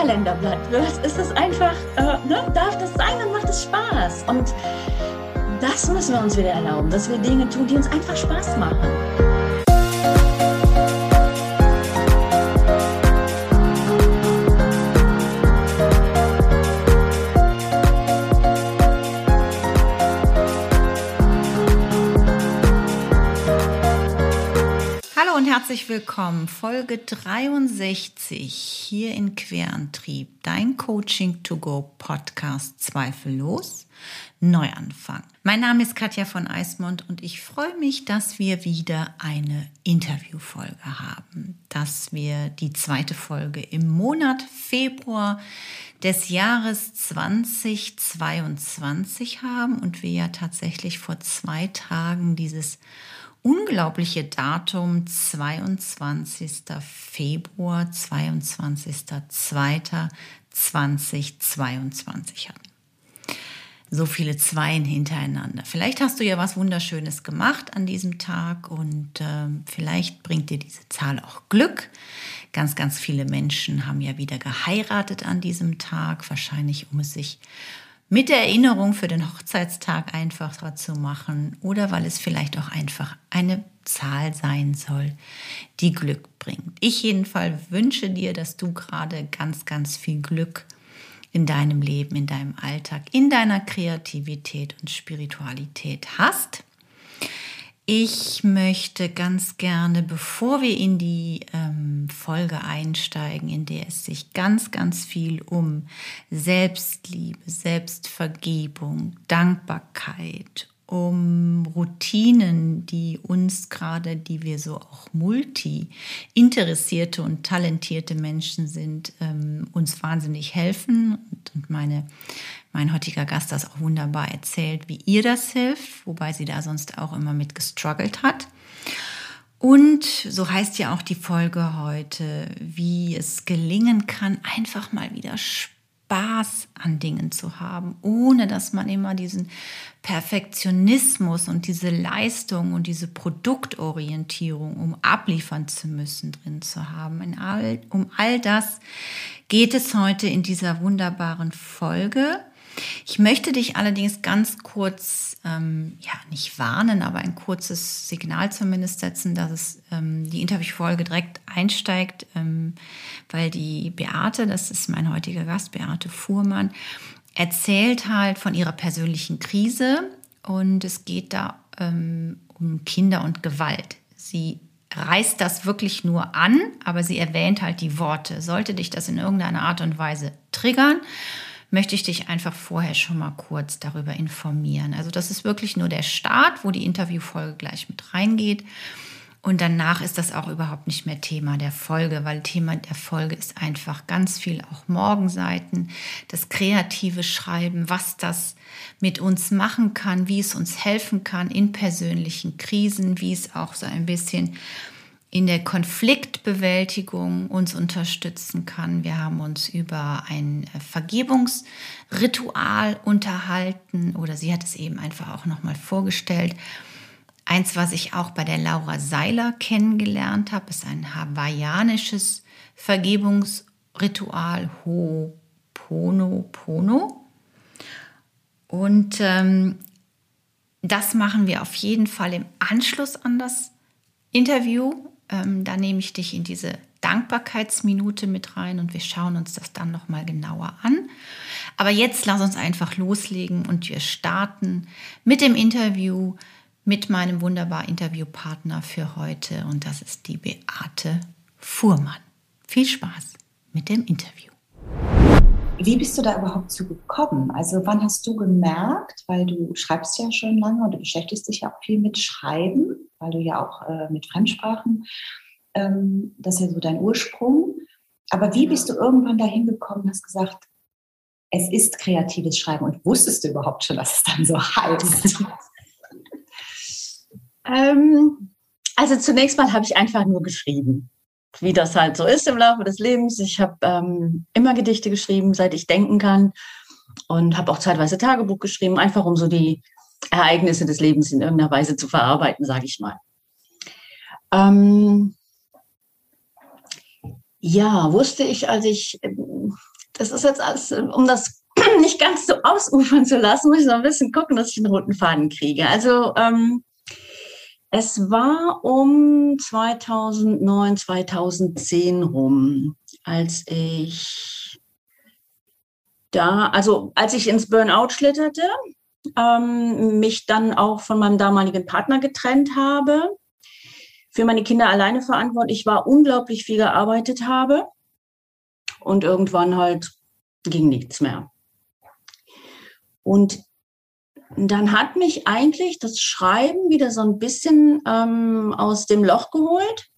Kalenderblatt wird, ist es einfach, äh, ne, darf das sein, dann macht es Spaß. Und das müssen wir uns wieder erlauben, dass wir Dinge tun, die uns einfach Spaß machen. Herzlich willkommen. Folge 63 hier in Querantrieb, dein Coaching to go Podcast zweifellos Neuanfang. Mein Name ist Katja von Eismond und ich freue mich, dass wir wieder eine Interviewfolge haben, dass wir die zweite Folge im Monat Februar des Jahres 2022 haben und wir ja tatsächlich vor zwei Tagen dieses unglaubliche Datum 22. Februar 22.02.2022 hatten. So viele Zweien hintereinander. Vielleicht hast du ja was Wunderschönes gemacht an diesem Tag und äh, vielleicht bringt dir diese Zahl auch Glück. Ganz, ganz viele Menschen haben ja wieder geheiratet an diesem Tag, wahrscheinlich um es sich mit der Erinnerung für den Hochzeitstag einfacher zu machen oder weil es vielleicht auch einfach eine Zahl sein soll, die Glück bringt. Ich jedenfalls wünsche dir, dass du gerade ganz, ganz viel Glück in deinem Leben, in deinem Alltag, in deiner Kreativität und Spiritualität hast. Ich möchte ganz gerne, bevor wir in die ähm, Folge einsteigen, in der es sich ganz, ganz viel um Selbstliebe, Selbstvergebung, Dankbarkeit, um Routinen, die uns gerade, die wir so auch multi interessierte und talentierte Menschen sind, ähm, uns wahnsinnig helfen. Und meine mein heutiger Gast das auch wunderbar erzählt, wie ihr das hilft, wobei sie da sonst auch immer mit gestruggelt hat. Und so heißt ja auch die Folge heute, wie es gelingen kann, einfach mal wieder Spaß an Dingen zu haben, ohne dass man immer diesen Perfektionismus und diese Leistung und diese Produktorientierung, um abliefern zu müssen, drin zu haben. In all, um all das geht es heute in dieser wunderbaren Folge. Ich möchte dich allerdings ganz kurz, ähm, ja, nicht warnen, aber ein kurzes Signal zumindest setzen, dass es ähm, die Interviewfolge direkt einsteigt, ähm, weil die Beate, das ist mein heutiger Gast, Beate Fuhrmann, erzählt halt von ihrer persönlichen Krise und es geht da ähm, um Kinder und Gewalt. Sie reißt das wirklich nur an, aber sie erwähnt halt die Worte. Sollte dich das in irgendeiner Art und Weise triggern, möchte ich dich einfach vorher schon mal kurz darüber informieren. Also das ist wirklich nur der Start, wo die Interviewfolge gleich mit reingeht. Und danach ist das auch überhaupt nicht mehr Thema der Folge, weil Thema der Folge ist einfach ganz viel auch Morgenseiten, das kreative Schreiben, was das mit uns machen kann, wie es uns helfen kann in persönlichen Krisen, wie es auch so ein bisschen in der Konfliktbewältigung uns unterstützen kann. Wir haben uns über ein äh, Vergebungsritual unterhalten oder sie hat es eben einfach auch nochmal vorgestellt. Eins, was ich auch bei der Laura Seiler kennengelernt habe, ist ein hawaiianisches Vergebungsritual Ho'oponopono. Und ähm, das machen wir auf jeden Fall im Anschluss an das Interview ähm, da nehme ich dich in diese Dankbarkeitsminute mit rein und wir schauen uns das dann nochmal genauer an. Aber jetzt lass uns einfach loslegen und wir starten mit dem Interview mit meinem wunderbaren Interviewpartner für heute und das ist die Beate Fuhrmann. Viel Spaß mit dem Interview. Wie bist du da überhaupt zu gekommen? Also wann hast du gemerkt, weil du schreibst ja schon lange und du beschäftigst dich ja auch viel mit Schreiben, weil du ja auch äh, mit Fremdsprachen, ähm, das ist ja so dein Ursprung. Aber wie bist du irgendwann dahin gekommen hast gesagt, es ist kreatives Schreiben und wusstest du überhaupt schon, dass es dann so heißt? ähm, also zunächst mal habe ich einfach nur geschrieben, wie das halt so ist im Laufe des Lebens. Ich habe ähm, immer Gedichte geschrieben, seit ich denken kann und habe auch zeitweise Tagebuch geschrieben, einfach um so die Ereignisse des Lebens in irgendeiner Weise zu verarbeiten, sage ich mal. Ähm, ja, wusste ich, als ich ähm, das ist jetzt alles, um das nicht ganz so ausufern zu lassen, muss ich so ein bisschen gucken, dass ich einen roten Faden kriege. Also ähm, es war um 2009, 2010 rum, als ich da, also als ich ins Burnout schlitterte, ähm, mich dann auch von meinem damaligen Partner getrennt habe, für meine Kinder alleine verantwortlich war, unglaublich viel gearbeitet habe und irgendwann halt ging nichts mehr. Und dann hat mich eigentlich das Schreiben wieder so ein bisschen ähm, aus dem Loch geholt.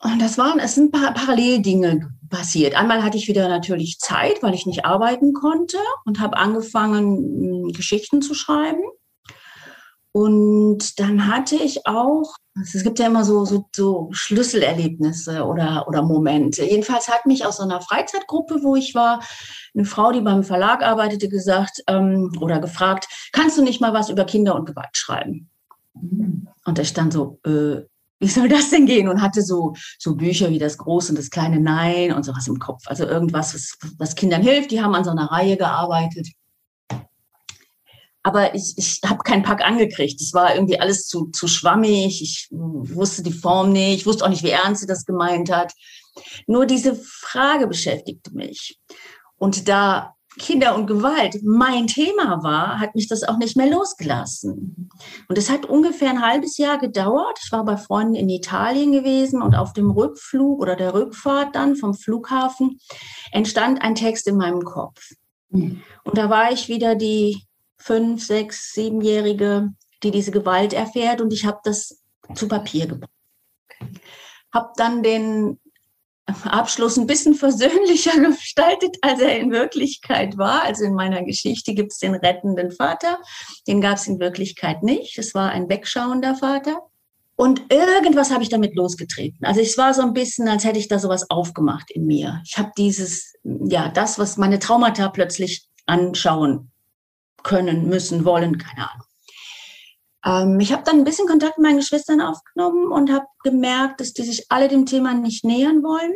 Und das waren, es sind paar Paralleldinge passiert. Einmal hatte ich wieder natürlich Zeit, weil ich nicht arbeiten konnte und habe angefangen, Geschichten zu schreiben. Und dann hatte ich auch, es gibt ja immer so, so, so Schlüsselerlebnisse oder, oder Momente. Jedenfalls hat mich aus so einer Freizeitgruppe, wo ich war, eine Frau, die beim Verlag arbeitete, gesagt ähm, oder gefragt, kannst du nicht mal was über Kinder und Gewalt schreiben? Und ich dann so, äh, wie soll das denn gehen? Und hatte so, so Bücher wie das große und das kleine Nein und sowas im Kopf. Also irgendwas, was, was Kindern hilft. Die haben an so einer Reihe gearbeitet aber ich, ich habe keinen Pack angekriegt. Es war irgendwie alles zu, zu schwammig. Ich wusste die Form nicht. Ich wusste auch nicht, wie ernst sie das gemeint hat. Nur diese Frage beschäftigte mich. Und da Kinder und Gewalt mein Thema war, hat mich das auch nicht mehr losgelassen. Und es hat ungefähr ein halbes Jahr gedauert. Ich war bei Freunden in Italien gewesen und auf dem Rückflug oder der Rückfahrt dann vom Flughafen entstand ein Text in meinem Kopf. Mhm. Und da war ich wieder die fünf, sechs, siebenjährige, die diese Gewalt erfährt und ich habe das zu Papier gebracht. Habe dann den Abschluss ein bisschen versöhnlicher gestaltet, als er in Wirklichkeit war. Also in meiner Geschichte gibt es den rettenden Vater, den gab es in Wirklichkeit nicht. Es war ein wegschauender Vater. Und irgendwas habe ich damit losgetreten. Also es war so ein bisschen, als hätte ich da sowas aufgemacht in mir. Ich habe dieses, ja, das, was meine Traumata plötzlich anschauen können, müssen, wollen, keine Ahnung. Ähm, ich habe dann ein bisschen Kontakt mit meinen Geschwistern aufgenommen und habe gemerkt, dass die sich alle dem Thema nicht nähern wollen,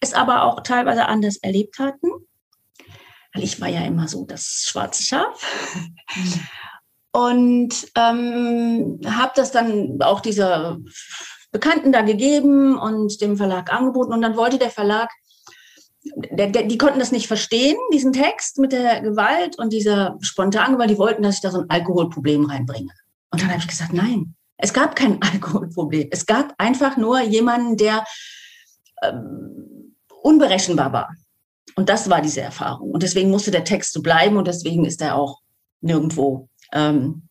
es aber auch teilweise anders erlebt hatten. Weil ich war ja immer so das schwarze Schaf. Und ähm, habe das dann auch dieser Bekannten da gegeben und dem Verlag angeboten. Und dann wollte der Verlag die konnten das nicht verstehen, diesen Text mit der Gewalt und dieser spontanen Gewalt. Die wollten, dass ich da so ein Alkoholproblem reinbringe. Und dann habe ich gesagt, nein, es gab kein Alkoholproblem. Es gab einfach nur jemanden, der ähm, unberechenbar war. Und das war diese Erfahrung. Und deswegen musste der Text so bleiben und deswegen ist er auch nirgendwo ähm,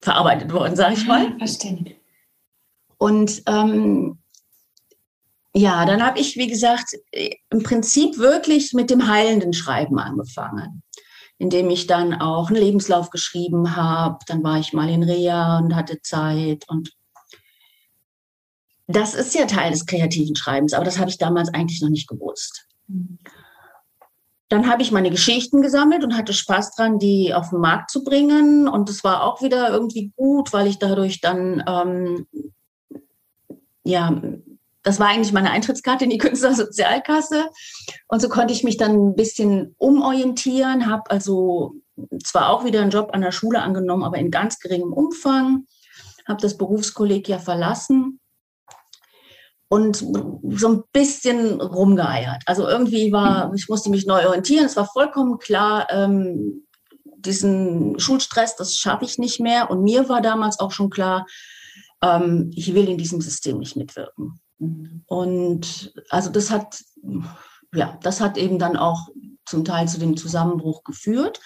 verarbeitet worden, sage ich mal. Verstehe. Und ähm, ja, dann habe ich, wie gesagt, im Prinzip wirklich mit dem heilenden Schreiben angefangen, indem ich dann auch einen Lebenslauf geschrieben habe. Dann war ich mal in Reha und hatte Zeit und das ist ja Teil des kreativen Schreibens, aber das habe ich damals eigentlich noch nicht gewusst. Dann habe ich meine Geschichten gesammelt und hatte Spaß dran, die auf den Markt zu bringen. Und es war auch wieder irgendwie gut, weil ich dadurch dann ähm, ja das war eigentlich meine Eintrittskarte in die Künstlersozialkasse. Und so konnte ich mich dann ein bisschen umorientieren, habe also zwar auch wieder einen Job an der Schule angenommen, aber in ganz geringem Umfang, habe das Berufskolleg ja verlassen und so ein bisschen rumgeeiert. Also irgendwie war, ich musste mich neu orientieren. Es war vollkommen klar, ähm, diesen Schulstress, das schaffe ich nicht mehr. Und mir war damals auch schon klar, ähm, ich will in diesem System nicht mitwirken. Und also das hat, ja, das hat eben dann auch zum Teil zu dem Zusammenbruch geführt.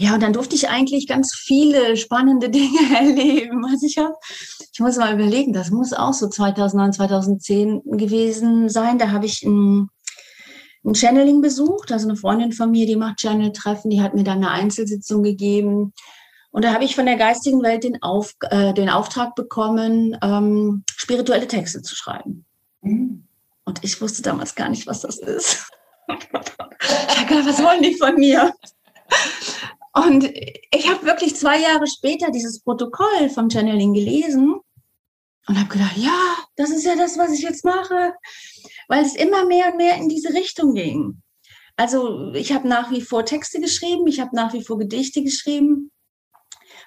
Ja, und dann durfte ich eigentlich ganz viele spannende Dinge erleben. Also ich habe, ich muss mal überlegen, das muss auch so 2009, 2010 gewesen sein. Da habe ich ein, ein Channeling besucht. Also eine Freundin von mir, die macht Channel-Treffen, die hat mir dann eine Einzelsitzung gegeben und da habe ich von der geistigen Welt den, Auf, äh, den Auftrag bekommen, ähm, spirituelle Texte zu schreiben. Mhm. Und ich wusste damals gar nicht, was das ist. ich habe gedacht, was wollen die von mir? Und ich habe wirklich zwei Jahre später dieses Protokoll vom Channeling gelesen und habe gedacht, ja, das ist ja das, was ich jetzt mache, weil es immer mehr und mehr in diese Richtung ging. Also ich habe nach wie vor Texte geschrieben, ich habe nach wie vor Gedichte geschrieben,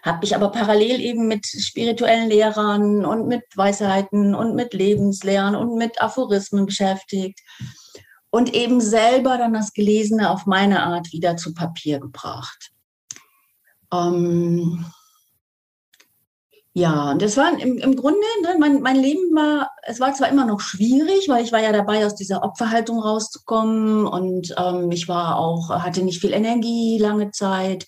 habe mich aber parallel eben mit spirituellen Lehrern und mit Weisheiten und mit Lebenslehren und mit Aphorismen beschäftigt und eben selber dann das Gelesene auf meine Art wieder zu Papier gebracht. Ähm, ja, und das war im, im Grunde, ne, mein, mein Leben war, es war zwar immer noch schwierig, weil ich war ja dabei, aus dieser Opferhaltung rauszukommen und ähm, ich war auch, hatte nicht viel Energie lange Zeit.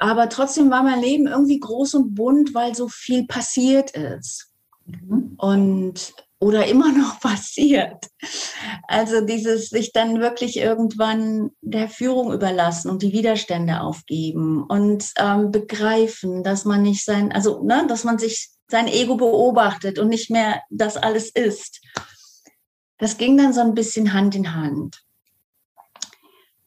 Aber trotzdem war mein Leben irgendwie groß und bunt, weil so viel passiert ist. Mhm. Und oder immer noch passiert. Also dieses sich dann wirklich irgendwann der Führung überlassen und die Widerstände aufgeben und ähm, begreifen, dass man nicht sein, also ne, dass man sich sein Ego beobachtet und nicht mehr das alles ist. Das ging dann so ein bisschen Hand in Hand.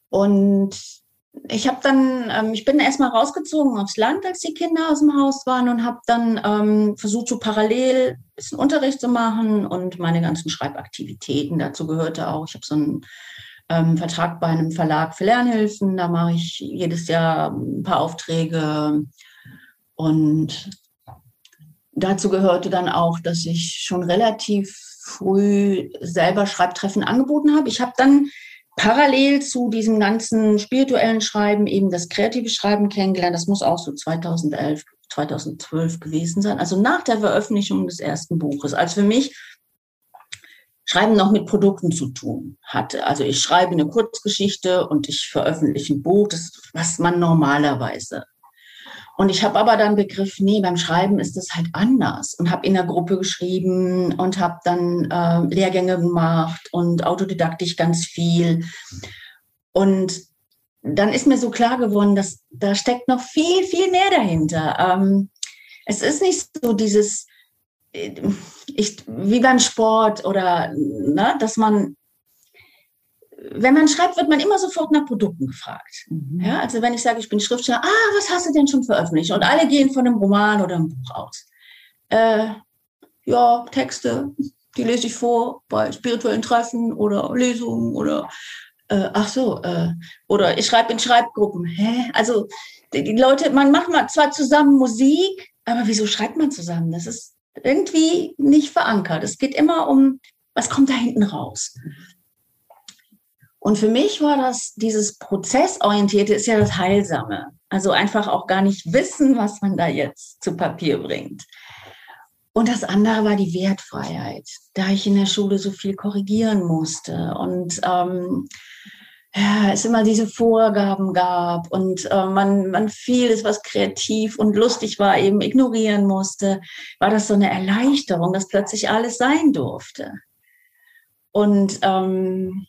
Und ich habe dann, ähm, ich bin erstmal rausgezogen aufs Land, als die Kinder aus dem Haus waren und habe dann ähm, versucht, so parallel ein bisschen Unterricht zu machen und meine ganzen Schreibaktivitäten. Dazu gehörte auch, ich habe so einen ähm, Vertrag bei einem Verlag für Lernhilfen. Da mache ich jedes Jahr ein paar Aufträge und dazu gehörte dann auch, dass ich schon relativ früh selber Schreibtreffen angeboten habe. Ich habe dann parallel zu diesem ganzen spirituellen Schreiben eben das kreative Schreiben kennengelernt. Das muss auch so 2011, 2012 gewesen sein. Also nach der Veröffentlichung des ersten Buches. Als für mich Schreiben noch mit Produkten zu tun hatte. Also ich schreibe eine Kurzgeschichte und ich veröffentliche ein Buch, das, was man normalerweise und ich habe aber dann begriffen, nee, beim Schreiben ist es halt anders und habe in der Gruppe geschrieben und habe dann äh, Lehrgänge gemacht und autodidaktisch ganz viel. Und dann ist mir so klar geworden, dass da steckt noch viel, viel mehr dahinter. Ähm, es ist nicht so dieses, äh, ich, wie beim Sport oder, ne, dass man wenn man schreibt, wird man immer sofort nach Produkten gefragt. Mhm. Ja, also wenn ich sage, ich bin Schriftsteller, ah, was hast du denn schon veröffentlicht? Und alle gehen von einem Roman oder einem Buch aus. Äh, ja, Texte, die lese ich vor bei spirituellen Treffen oder Lesungen oder äh, ach so, äh, oder ich schreibe in Schreibgruppen. Hä? Also die, die Leute, man macht mal zwar zusammen Musik, aber wieso schreibt man zusammen? Das ist irgendwie nicht verankert. Es geht immer um, was kommt da hinten raus? Und für mich war das, dieses Prozessorientierte ist ja das Heilsame. Also einfach auch gar nicht wissen, was man da jetzt zu Papier bringt. Und das andere war die Wertfreiheit, da ich in der Schule so viel korrigieren musste und ähm, ja, es immer diese Vorgaben gab und äh, man, man vieles, was kreativ und lustig war, eben ignorieren musste, war das so eine Erleichterung, dass plötzlich alles sein durfte. Und ähm,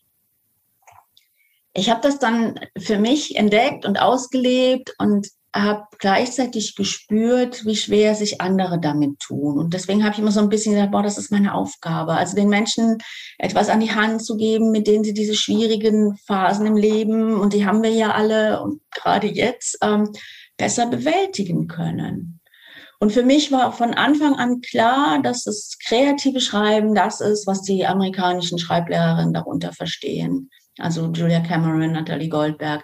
ich habe das dann für mich entdeckt und ausgelebt und habe gleichzeitig gespürt, wie schwer sich andere damit tun. Und deswegen habe ich immer so ein bisschen gesagt, boah, das ist meine Aufgabe. Also den Menschen etwas an die Hand zu geben, mit denen sie diese schwierigen Phasen im Leben, und die haben wir ja alle und gerade jetzt, ähm, besser bewältigen können. Und für mich war von Anfang an klar, dass das kreative Schreiben das ist, was die amerikanischen Schreiblehrerinnen darunter verstehen also Julia Cameron, Natalie Goldberg.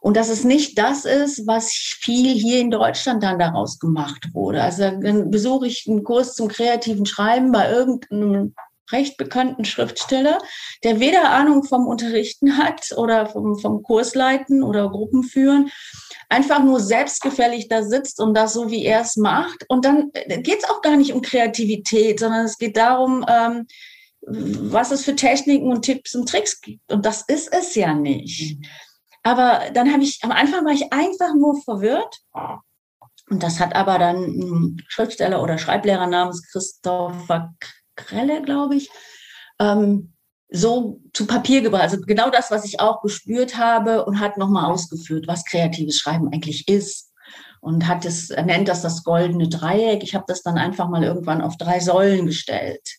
Und dass es nicht das ist, was viel hier in Deutschland dann daraus gemacht wurde. Also dann besuche ich einen Kurs zum kreativen Schreiben bei irgendeinem recht bekannten Schriftsteller, der weder Ahnung vom Unterrichten hat oder vom, vom Kursleiten oder Gruppenführen, einfach nur selbstgefällig da sitzt und das so, wie er es macht. Und dann geht es auch gar nicht um Kreativität, sondern es geht darum, ähm, was es für Techniken und Tipps und Tricks gibt. Und das ist es ja nicht. Aber dann habe ich, am Anfang war ich einfach nur verwirrt. Und das hat aber dann ein Schriftsteller oder Schreiblehrer namens Christopher Krelle, glaube ich, ähm, so zu Papier gebracht. Also genau das, was ich auch gespürt habe und hat nochmal ausgeführt, was kreatives Schreiben eigentlich ist. Und hat es, er nennt das das goldene Dreieck. Ich habe das dann einfach mal irgendwann auf drei Säulen gestellt.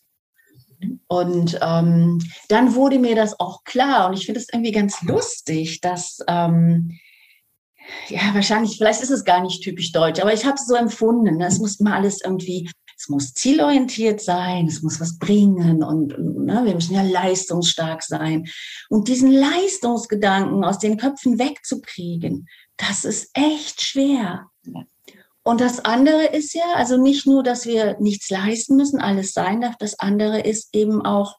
Und ähm, dann wurde mir das auch klar und ich finde es irgendwie ganz lustig, dass, ähm, ja, wahrscheinlich, vielleicht ist es gar nicht typisch deutsch, aber ich habe es so empfunden. Es muss immer alles irgendwie es muss zielorientiert sein, es muss was bringen und ne, wir müssen ja leistungsstark sein. Und diesen Leistungsgedanken aus den Köpfen wegzukriegen, das ist echt schwer. Und das andere ist ja, also nicht nur, dass wir nichts leisten müssen, alles sein darf, das andere ist eben auch,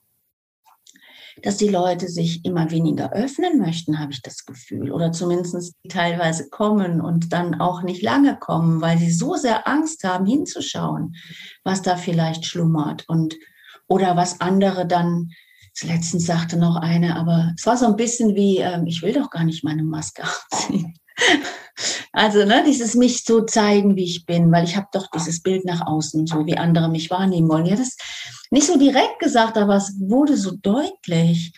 dass die Leute sich immer weniger öffnen möchten, habe ich das Gefühl. Oder zumindest teilweise kommen und dann auch nicht lange kommen, weil sie so sehr Angst haben, hinzuschauen, was da vielleicht schlummert und oder was andere dann. Letztens sagte noch eine, aber es war so ein bisschen wie, äh, ich will doch gar nicht meine Maske abziehen. Also ne, dieses mich so zeigen, wie ich bin, weil ich habe doch dieses Bild nach außen, so wie andere mich wahrnehmen wollen. Ja, das nicht so direkt gesagt, aber es wurde so deutlich.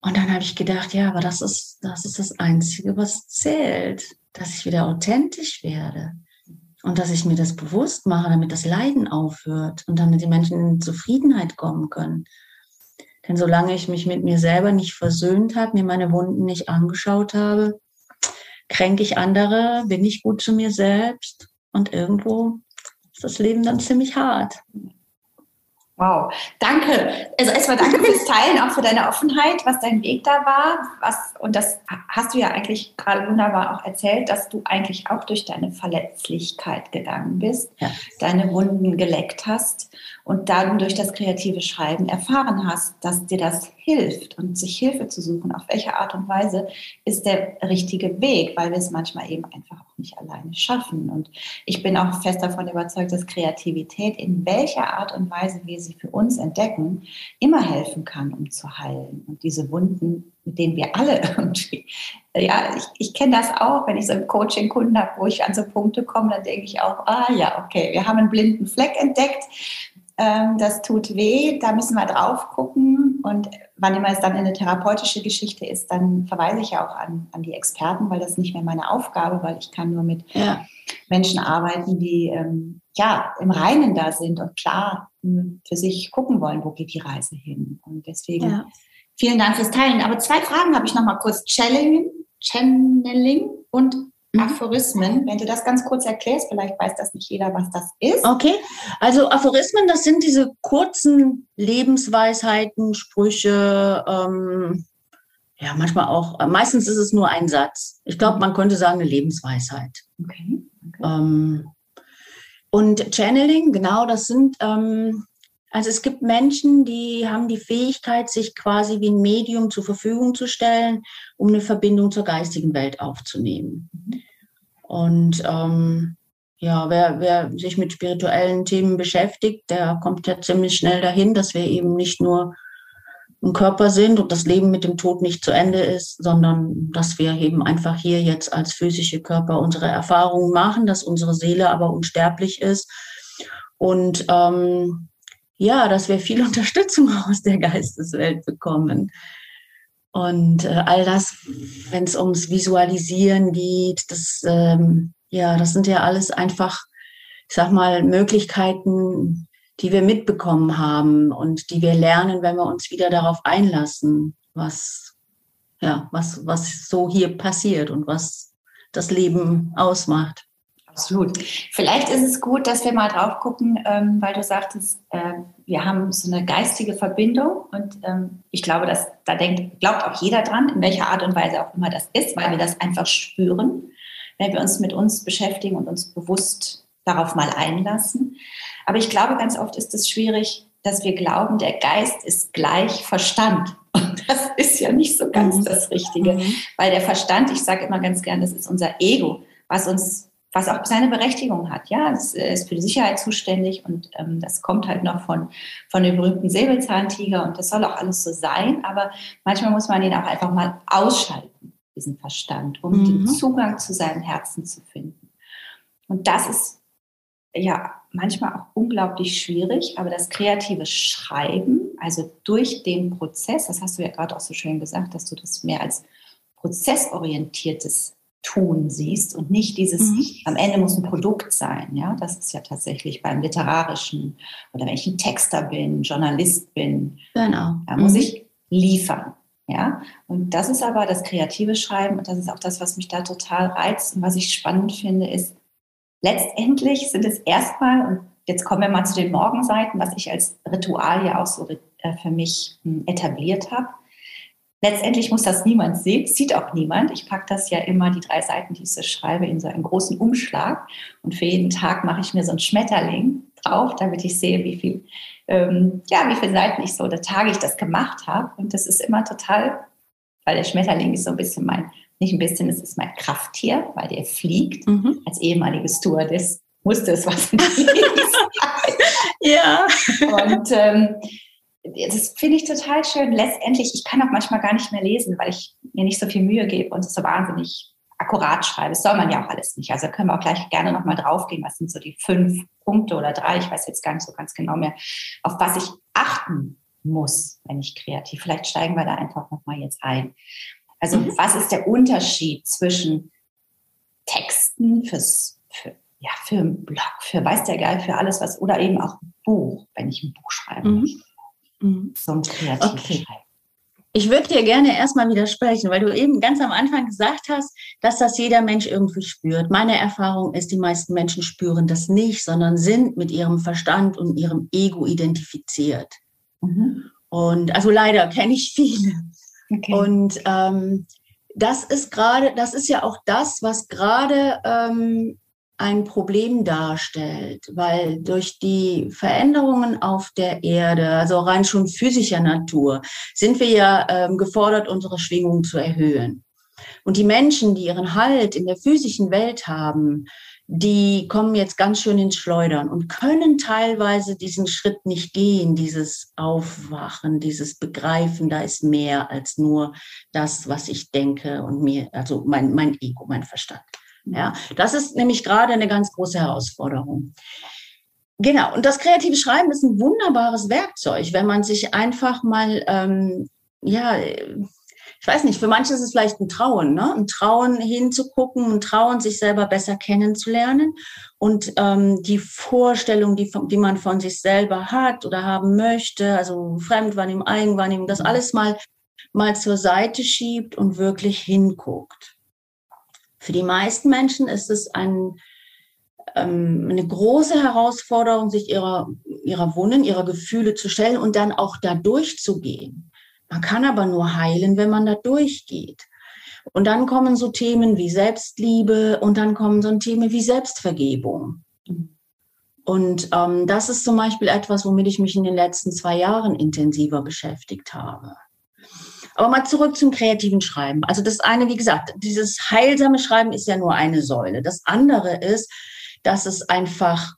Und dann habe ich gedacht, ja, aber das ist, das ist das Einzige, was zählt, dass ich wieder authentisch werde. Und dass ich mir das bewusst mache, damit das Leiden aufhört und damit die Menschen in Zufriedenheit kommen können. Denn solange ich mich mit mir selber nicht versöhnt habe, mir meine Wunden nicht angeschaut habe, kränke ich andere, bin ich gut zu mir selbst und irgendwo ist das Leben dann ziemlich hart. Wow, danke. Also erstmal danke fürs Teilen, auch für deine Offenheit, was dein Weg da war. Was, und das hast du ja eigentlich gerade wunderbar auch erzählt, dass du eigentlich auch durch deine Verletzlichkeit gegangen bist, ja. deine Wunden geleckt hast und dann durch das kreative Schreiben erfahren hast, dass dir das hilft und sich Hilfe zu suchen, auf welche Art und Weise ist der richtige Weg, weil wir es manchmal eben einfach auch nicht alleine schaffen. Und ich bin auch fest davon überzeugt, dass Kreativität, in welcher Art und Weise wir sie für uns entdecken, immer helfen kann, um zu heilen. Und diese Wunden, mit denen wir alle irgendwie, ja, ich, ich kenne das auch, wenn ich so ein Coaching-Kunden habe, wo ich an so Punkte komme, dann denke ich auch, ah ja, okay, wir haben einen blinden Fleck entdeckt ähm, das tut weh, da müssen wir drauf gucken. Und wann immer es dann eine therapeutische Geschichte ist, dann verweise ich ja auch an, an die Experten, weil das nicht mehr meine Aufgabe, weil ich kann nur mit ja. Menschen arbeiten, die ähm, ja im Reinen da sind und klar hm, für sich gucken wollen, wo geht die Reise hin. Und deswegen ja. vielen Dank fürs Teilen. Aber zwei Fragen habe ich noch mal kurz. Channeling, Channeling und. Aphorismen. Wenn du das ganz kurz erklärst, vielleicht weiß das nicht jeder, was das ist. Okay, also Aphorismen, das sind diese kurzen Lebensweisheiten, Sprüche, ähm, ja, manchmal auch, meistens ist es nur ein Satz. Ich glaube, man könnte sagen, eine Lebensweisheit. Okay. okay. Ähm, und Channeling, genau, das sind, ähm, also es gibt Menschen, die haben die Fähigkeit, sich quasi wie ein Medium zur Verfügung zu stellen, um eine Verbindung zur geistigen Welt aufzunehmen. Mhm. Und ähm, ja, wer, wer sich mit spirituellen Themen beschäftigt, der kommt ja ziemlich schnell dahin, dass wir eben nicht nur ein Körper sind und das Leben mit dem Tod nicht zu Ende ist, sondern dass wir eben einfach hier jetzt als physische Körper unsere Erfahrungen machen, dass unsere Seele aber unsterblich ist und ähm, ja, dass wir viel Unterstützung aus der Geisteswelt bekommen. Und äh, all das, wenn es ums Visualisieren geht, das, ähm, ja, das sind ja alles einfach, ich sag mal, Möglichkeiten, die wir mitbekommen haben und die wir lernen, wenn wir uns wieder darauf einlassen, was, ja, was, was so hier passiert und was das Leben ausmacht. Absolut. Vielleicht ist es gut, dass wir mal drauf gucken, ähm, weil du sagtest, äh, wir haben so eine geistige Verbindung und ähm, ich glaube, dass da denkt, glaubt auch jeder dran, in welcher Art und Weise auch immer das ist, weil wir das einfach spüren, wenn wir uns mit uns beschäftigen und uns bewusst darauf mal einlassen. Aber ich glaube, ganz oft ist es schwierig, dass wir glauben, der Geist ist gleich Verstand. Und das ist ja nicht so ganz mhm. das Richtige, mhm. weil der Verstand, ich sage immer ganz gern, das ist unser Ego, was uns was auch seine Berechtigung hat. Ja, es ist für die Sicherheit zuständig und ähm, das kommt halt noch von, von dem berühmten Säbelzahntiger und das soll auch alles so sein, aber manchmal muss man ihn auch einfach mal ausschalten, diesen Verstand, um mhm. den Zugang zu seinem Herzen zu finden. Und das ist ja manchmal auch unglaublich schwierig, aber das kreative Schreiben, also durch den Prozess, das hast du ja gerade auch so schön gesagt, dass du das mehr als prozessorientiertes Tun siehst und nicht dieses, mhm. am Ende muss ein Produkt sein. Ja, das ist ja tatsächlich beim Literarischen oder wenn ich ein Texter bin, Journalist bin, genau. da muss mhm. ich liefern. Ja, und das ist aber das kreative Schreiben und das ist auch das, was mich da total reizt und was ich spannend finde, ist, letztendlich sind es erstmal, und jetzt kommen wir mal zu den Morgenseiten, was ich als Ritual ja auch so äh, für mich hm, etabliert habe. Letztendlich muss das niemand sehen, sieht auch niemand. Ich packe das ja immer, die drei Seiten, die ich so schreibe, in so einen großen Umschlag. Und für jeden Tag mache ich mir so einen Schmetterling drauf, damit ich sehe, wie viel, ähm, ja, wie viele Seiten ich so oder Tage ich das gemacht habe. Und das ist immer total, weil der Schmetterling ist so ein bisschen mein, nicht ein bisschen, es ist mein Krafttier, weil der fliegt. Mhm. Als ehemalige Stewardess musste es was Ja. Und ähm, das finde ich total schön. Letztendlich, ich kann auch manchmal gar nicht mehr lesen, weil ich mir nicht so viel Mühe gebe und es so wahnsinnig akkurat schreibe. Das soll man ja auch alles nicht. Also können wir auch gleich gerne nochmal draufgehen. Was sind so die fünf Punkte oder drei? Ich weiß jetzt gar nicht so ganz genau mehr, auf was ich achten muss, wenn ich kreativ. Vielleicht steigen wir da einfach nochmal jetzt ein. Also mhm. was ist der Unterschied zwischen Texten fürs, für, ja, für einen Blog, für weiß der Geil, für alles was, oder eben auch ein Buch, wenn ich ein Buch schreibe. Mhm. Mhm. So ein kreatives okay. Schreiben. Ich würde dir gerne erstmal widersprechen, weil du eben ganz am Anfang gesagt hast, dass das jeder Mensch irgendwie spürt. Meine Erfahrung ist, die meisten Menschen spüren das nicht, sondern sind mit ihrem Verstand und ihrem Ego identifiziert. Mhm. Und also leider kenne ich viele. Okay. Und ähm, das ist gerade, das ist ja auch das, was gerade ähm, ein Problem darstellt, weil durch die Veränderungen auf der Erde, also rein schon physischer Natur, sind wir ja ähm, gefordert, unsere Schwingung zu erhöhen. Und die Menschen, die ihren Halt in der physischen Welt haben, die kommen jetzt ganz schön ins Schleudern und können teilweise diesen Schritt nicht gehen, dieses Aufwachen, dieses Begreifen, da ist mehr als nur das, was ich denke und mir, also mein, mein Ego, mein Verstand. Ja, das ist nämlich gerade eine ganz große Herausforderung. Genau, und das kreative Schreiben ist ein wunderbares Werkzeug, wenn man sich einfach mal, ähm, ja, ich weiß nicht, für manche ist es vielleicht ein Trauen, ne? ein Trauen hinzugucken, ein Trauen, sich selber besser kennenzulernen und ähm, die Vorstellung, die, die man von sich selber hat oder haben möchte, also Fremdwahrnehmung, Eigenwahrnehmung, das alles mal, mal zur Seite schiebt und wirklich hinguckt. Für die meisten Menschen ist es ein, ähm, eine große Herausforderung, sich ihrer, ihrer Wunden, ihrer Gefühle zu stellen und dann auch da durchzugehen. Man kann aber nur heilen, wenn man da durchgeht. Und dann kommen so Themen wie Selbstliebe und dann kommen so Themen wie Selbstvergebung. Und ähm, das ist zum Beispiel etwas, womit ich mich in den letzten zwei Jahren intensiver beschäftigt habe. Aber mal zurück zum kreativen Schreiben. Also das eine, wie gesagt, dieses heilsame Schreiben ist ja nur eine Säule. Das andere ist, dass es einfach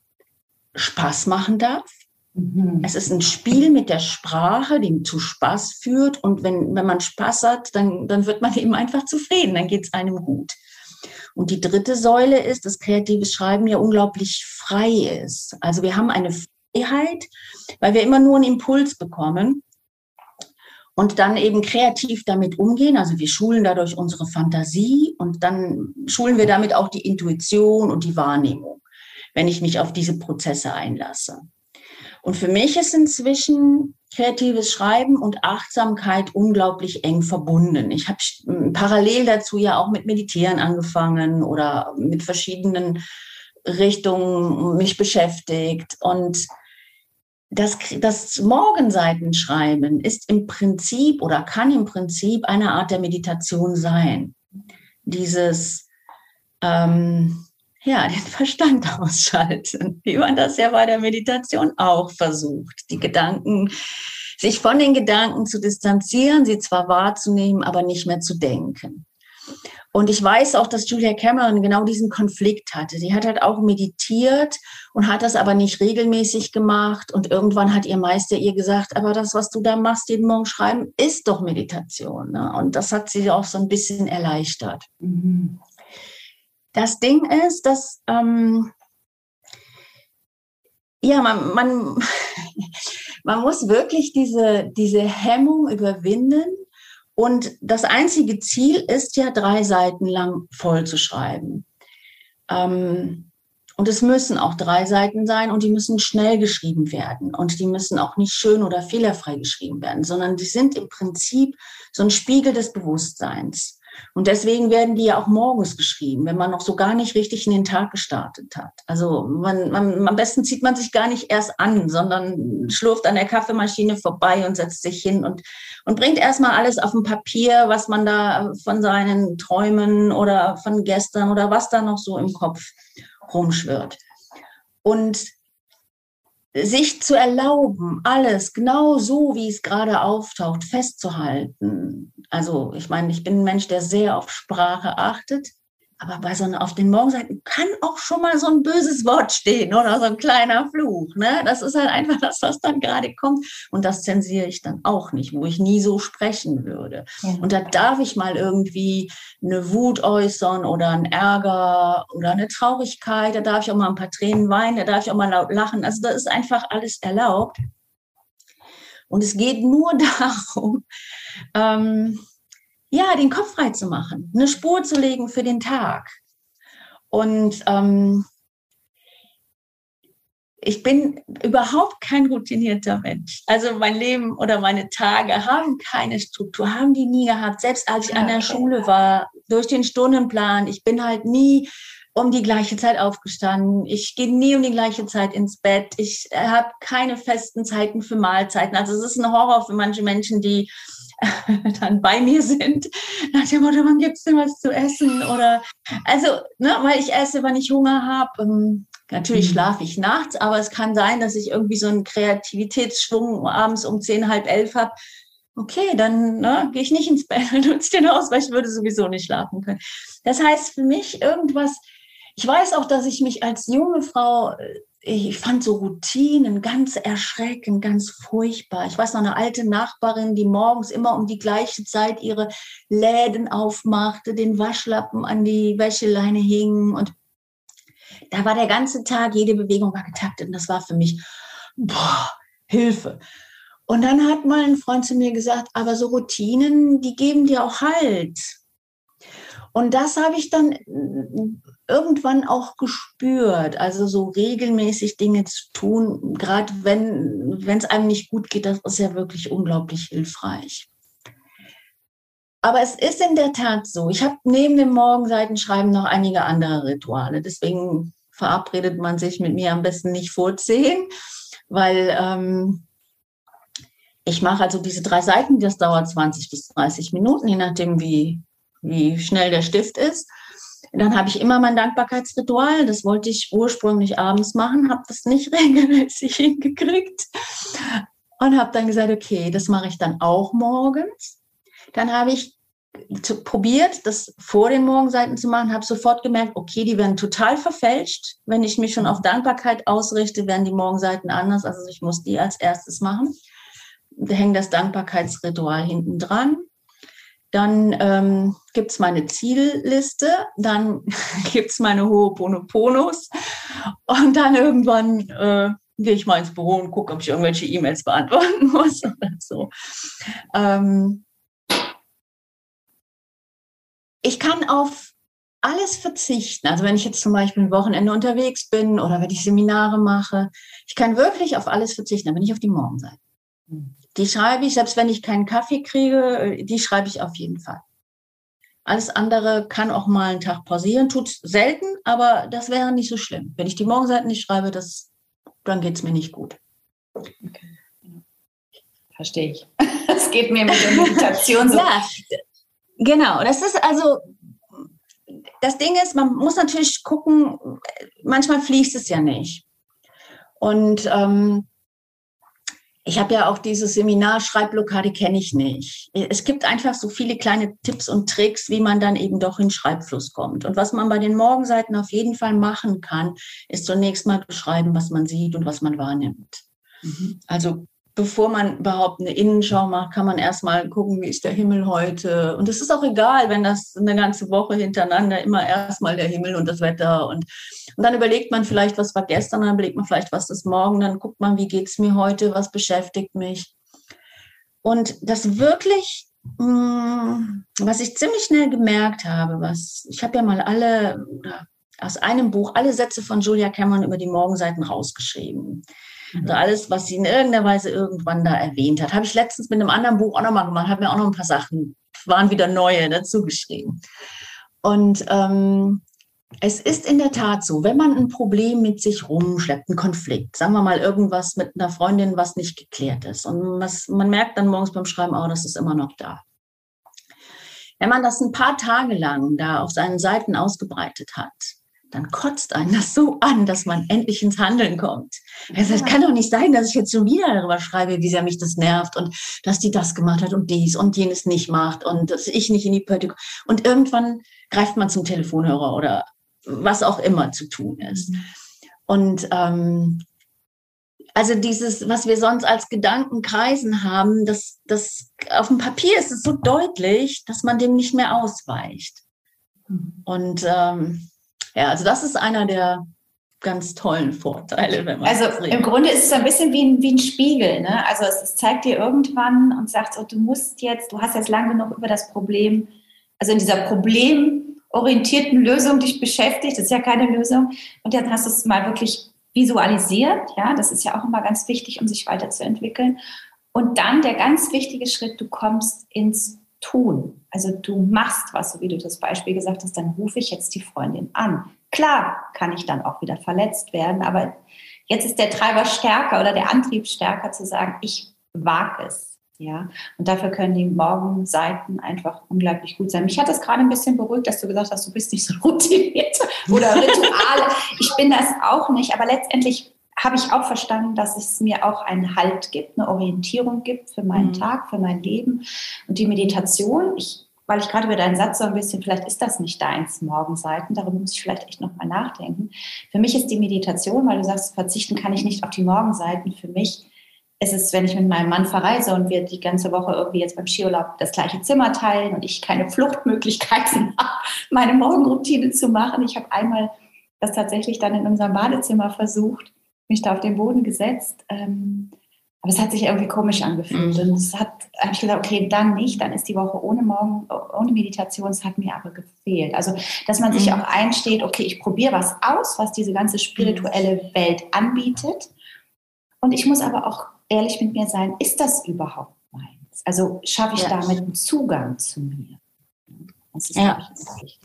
Spaß machen darf. Mhm. Es ist ein Spiel mit der Sprache, die zu Spaß führt. Und wenn, wenn man Spaß hat, dann, dann wird man eben einfach zufrieden, dann geht es einem gut. Und die dritte Säule ist, dass kreatives Schreiben ja unglaublich frei ist. Also wir haben eine Freiheit, weil wir immer nur einen Impuls bekommen und dann eben kreativ damit umgehen. Also wir schulen dadurch unsere Fantasie und dann schulen wir damit auch die Intuition und die Wahrnehmung, wenn ich mich auf diese Prozesse einlasse. Und für mich ist inzwischen kreatives Schreiben und Achtsamkeit unglaublich eng verbunden. Ich habe parallel dazu ja auch mit Meditieren angefangen oder mit verschiedenen Richtungen mich beschäftigt und das, das Morgenseitenschreiben ist im Prinzip oder kann im Prinzip eine Art der Meditation sein. Dieses, ähm, ja, den Verstand ausschalten, wie man das ja bei der Meditation auch versucht, die Gedanken, sich von den Gedanken zu distanzieren, sie zwar wahrzunehmen, aber nicht mehr zu denken. Und ich weiß auch, dass Julia Cameron genau diesen Konflikt hatte. Sie hat halt auch meditiert und hat das aber nicht regelmäßig gemacht. Und irgendwann hat ihr Meister ihr gesagt, aber das, was du da machst, jeden Morgen schreiben, ist doch Meditation. Ne? Und das hat sie auch so ein bisschen erleichtert. Mhm. Das Ding ist, dass ähm, ja, man, man, man muss wirklich diese, diese Hemmung überwinden, und das einzige Ziel ist ja, drei Seiten lang voll zu schreiben. Ähm, und es müssen auch drei Seiten sein und die müssen schnell geschrieben werden. Und die müssen auch nicht schön oder fehlerfrei geschrieben werden, sondern die sind im Prinzip so ein Spiegel des Bewusstseins. Und deswegen werden die ja auch morgens geschrieben, wenn man noch so gar nicht richtig in den Tag gestartet hat. Also man, man, am besten zieht man sich gar nicht erst an, sondern schlurft an der Kaffeemaschine vorbei und setzt sich hin und, und bringt erstmal alles auf ein Papier, was man da von seinen Träumen oder von gestern oder was da noch so im Kopf rumschwirrt. Und sich zu erlauben, alles genau so, wie es gerade auftaucht, festzuhalten. Also ich meine, ich bin ein Mensch, der sehr auf Sprache achtet. Aber bei so einer, auf den Morgenseiten kann auch schon mal so ein böses Wort stehen oder so ein kleiner Fluch. Ne? Das ist halt einfach das, was dann gerade kommt. Und das zensiere ich dann auch nicht, wo ich nie so sprechen würde. Ja. Und da darf ich mal irgendwie eine Wut äußern oder einen Ärger oder eine Traurigkeit. Da darf ich auch mal ein paar Tränen weinen, da darf ich auch mal laut lachen. Also da ist einfach alles erlaubt. Und es geht nur darum, ähm, ja, den Kopf frei zu machen, eine Spur zu legen für den Tag. Und ähm, ich bin überhaupt kein routinierter Mensch. Also mein Leben oder meine Tage haben keine Struktur, haben die nie gehabt. Selbst als ich an der Schule war, durch den Stundenplan, ich bin halt nie um die gleiche Zeit aufgestanden. Ich gehe nie um die gleiche Zeit ins Bett. Ich habe keine festen Zeiten für Mahlzeiten. Also es ist ein Horror für manche Menschen, die dann bei mir sind, nach dem Motto, wann gibt es denn was zu essen? Oder also, ne, weil ich esse, wann ich Hunger habe. Ähm, natürlich mhm. schlafe ich nachts, aber es kann sein, dass ich irgendwie so einen Kreativitätsschwung abends um zehn, halb elf habe. Okay, dann ne, gehe ich nicht ins Bett und nutze den aus, weil ich würde sowieso nicht schlafen können. Das heißt für mich irgendwas, ich weiß auch, dass ich mich als junge Frau äh, ich fand so Routinen ganz erschreckend, ganz furchtbar. Ich weiß noch eine alte Nachbarin, die morgens immer um die gleiche Zeit ihre Läden aufmachte, den Waschlappen an die Wäscheleine hing und da war der ganze Tag, jede Bewegung war getaktet und das war für mich, boah, Hilfe. Und dann hat mal ein Freund zu mir gesagt, aber so Routinen, die geben dir auch Halt. Und das habe ich dann irgendwann auch gespürt, also so regelmäßig Dinge zu tun, gerade wenn es einem nicht gut geht, das ist ja wirklich unglaublich hilfreich. Aber es ist in der Tat so, ich habe neben dem Morgenseitenschreiben noch einige andere Rituale. Deswegen verabredet man sich mit mir am besten nicht vor zehn, weil ähm, ich mache also diese drei Seiten, das dauert 20 bis 30 Minuten, je nachdem, wie, wie schnell der Stift ist. Dann habe ich immer mein Dankbarkeitsritual. Das wollte ich ursprünglich abends machen, habe das nicht regelmäßig hingekriegt und habe dann gesagt, okay, das mache ich dann auch morgens. Dann habe ich zu, probiert, das vor den Morgenseiten zu machen, habe sofort gemerkt, okay, die werden total verfälscht. Wenn ich mich schon auf Dankbarkeit ausrichte, werden die Morgenseiten anders. Also ich muss die als erstes machen. Da hängt das Dankbarkeitsritual hinten dran. Dann ähm, gibt es meine Zielliste, dann gibt es meine Ho'oponoponos und dann irgendwann äh, gehe ich mal ins Büro und gucke, ob ich irgendwelche E-Mails beantworten muss oder so. Ähm, ich kann auf alles verzichten. Also wenn ich jetzt zum Beispiel ein Wochenende unterwegs bin oder wenn ich Seminare mache, ich kann wirklich auf alles verzichten. Dann bin ich auf die Morgenseite. Hm. Die schreibe ich, selbst wenn ich keinen Kaffee kriege, die schreibe ich auf jeden Fall. Alles andere kann auch mal einen Tag pausieren, tut selten, aber das wäre nicht so schlimm. Wenn ich die Morgenseiten nicht schreibe, das, dann geht es mir nicht gut. Okay. Verstehe ich. Es geht mir mit der Meditation so. ja, genau. Das ist also, das Ding ist, man muss natürlich gucken, manchmal fließt es ja nicht. Und ähm, ich habe ja auch dieses Seminar Schreibblockade kenne ich nicht. Es gibt einfach so viele kleine Tipps und Tricks, wie man dann eben doch in Schreibfluss kommt. Und was man bei den Morgenseiten auf jeden Fall machen kann, ist zunächst mal beschreiben, was man sieht und was man wahrnimmt. Mhm. Also bevor man überhaupt eine Innenschau macht, kann man erstmal gucken, wie ist der Himmel heute. Und es ist auch egal, wenn das eine ganze Woche hintereinander immer erstmal der Himmel und das Wetter und, und dann überlegt man vielleicht, was war gestern, dann überlegt man vielleicht, was ist morgen, dann guckt man, wie geht es mir heute, was beschäftigt mich. Und das wirklich, mm, was ich ziemlich schnell gemerkt habe, was ich habe ja mal alle aus einem Buch alle Sätze von Julia Cameron über die Morgenseiten rausgeschrieben. Also alles, was sie in irgendeiner Weise irgendwann da erwähnt hat. Habe ich letztens mit einem anderen Buch auch nochmal gemacht, habe mir auch noch ein paar Sachen waren wieder neue dazugeschrieben. Und ähm, es ist in der Tat so, wenn man ein Problem mit sich rumschleppt, einen Konflikt, sagen wir mal irgendwas mit einer Freundin, was nicht geklärt ist, und was, man merkt dann morgens beim Schreiben, oh, das ist immer noch da. Wenn man das ein paar Tage lang da auf seinen Seiten ausgebreitet hat, dann kotzt einen das so an, dass man endlich ins Handeln kommt. Es kann doch nicht sein, dass ich jetzt schon wieder darüber schreibe, wie sehr mich das nervt und dass die das gemacht hat und dies und jenes nicht macht und dass ich nicht in die Pötte. Und irgendwann greift man zum Telefonhörer oder was auch immer zu tun ist. Mhm. Und ähm, also dieses, was wir sonst als Gedankenkreisen haben, das, das auf dem Papier ist es so deutlich, dass man dem nicht mehr ausweicht. Mhm. Und ähm, ja, also das ist einer der ganz tollen Vorteile, wenn man Also im Grunde ist es ein bisschen wie ein, wie ein Spiegel. Ne? Also es, es zeigt dir irgendwann und sagt so, du musst jetzt, du hast jetzt lange genug über das Problem, also in dieser problemorientierten Lösung dich beschäftigt, das ist ja keine Lösung. Und dann hast du es mal wirklich visualisiert. Ja, das ist ja auch immer ganz wichtig, um sich weiterzuentwickeln. Und dann der ganz wichtige Schritt, du kommst ins Tun. Also du machst was, so wie du das Beispiel gesagt hast, dann rufe ich jetzt die Freundin an. Klar kann ich dann auch wieder verletzt werden, aber jetzt ist der Treiber stärker oder der Antrieb stärker zu sagen, ich wage es. Ja, und dafür können die Morgenseiten einfach unglaublich gut sein. Mich hat das gerade ein bisschen beruhigt, dass du gesagt hast, du bist nicht so routiniert oder Rituale. ich bin das auch nicht, aber letztendlich habe ich auch verstanden, dass es mir auch einen Halt gibt, eine Orientierung gibt für meinen mhm. Tag, für mein Leben. Und die Meditation, ich, weil ich gerade über deinen Satz so ein bisschen, vielleicht ist das nicht deins, Morgenseiten, darüber muss ich vielleicht echt nochmal nachdenken. Für mich ist die Meditation, weil du sagst, verzichten kann ich nicht auf die Morgenseiten, für mich ist es, wenn ich mit meinem Mann verreise und wir die ganze Woche irgendwie jetzt beim Skiurlaub das gleiche Zimmer teilen und ich keine Fluchtmöglichkeiten habe, meine Morgenroutine zu machen. Ich habe einmal das tatsächlich dann in unserem Badezimmer versucht mich da auf den Boden gesetzt. Ähm, aber es hat sich irgendwie komisch angefühlt. Mhm. Und es hat, ich gesagt, okay, dann nicht, dann ist die Woche ohne Morgen, ohne Meditation, es hat mir aber gefehlt. Also, dass man sich mhm. auch einsteht, okay, ich probiere was aus, was diese ganze spirituelle mhm. Welt anbietet. Und ich muss aber auch ehrlich mit mir sein, ist das überhaupt meins? Also schaffe ich ja. damit einen Zugang zu mir? Das ist, ja. ich,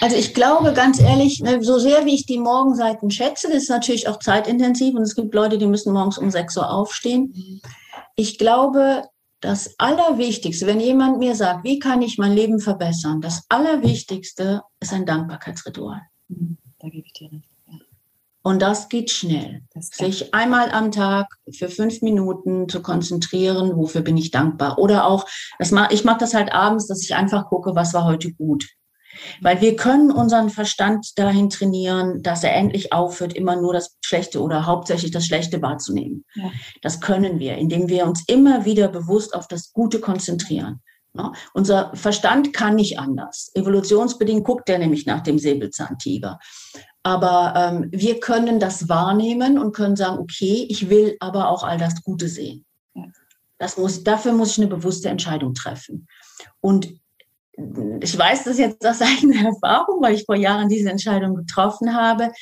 also ich glaube ganz ehrlich, ne, so sehr wie ich die Morgenseiten schätze, das ist natürlich auch zeitintensiv und es gibt Leute, die müssen morgens um 6 Uhr aufstehen. Ich glaube, das Allerwichtigste, wenn jemand mir sagt, wie kann ich mein Leben verbessern, das Allerwichtigste ist ein Dankbarkeitsritual. Da gebe ich dir recht. Und das geht schnell. Das Sich einmal am Tag für fünf Minuten zu konzentrieren, wofür bin ich dankbar. Oder auch, das mach, ich mache das halt abends, dass ich einfach gucke, was war heute gut. Weil wir können unseren Verstand dahin trainieren, dass er endlich aufhört, immer nur das Schlechte oder hauptsächlich das Schlechte wahrzunehmen. Ja. Das können wir, indem wir uns immer wieder bewusst auf das Gute konzentrieren. Ja, unser Verstand kann nicht anders. Evolutionsbedingt guckt er nämlich nach dem Säbelzahntiger. Aber ähm, wir können das wahrnehmen und können sagen, okay, ich will aber auch all das Gute sehen. Ja. Das muss, dafür muss ich eine bewusste Entscheidung treffen. Und ich weiß das jetzt aus eigener Erfahrung, weil ich vor Jahren diese Entscheidung getroffen habe.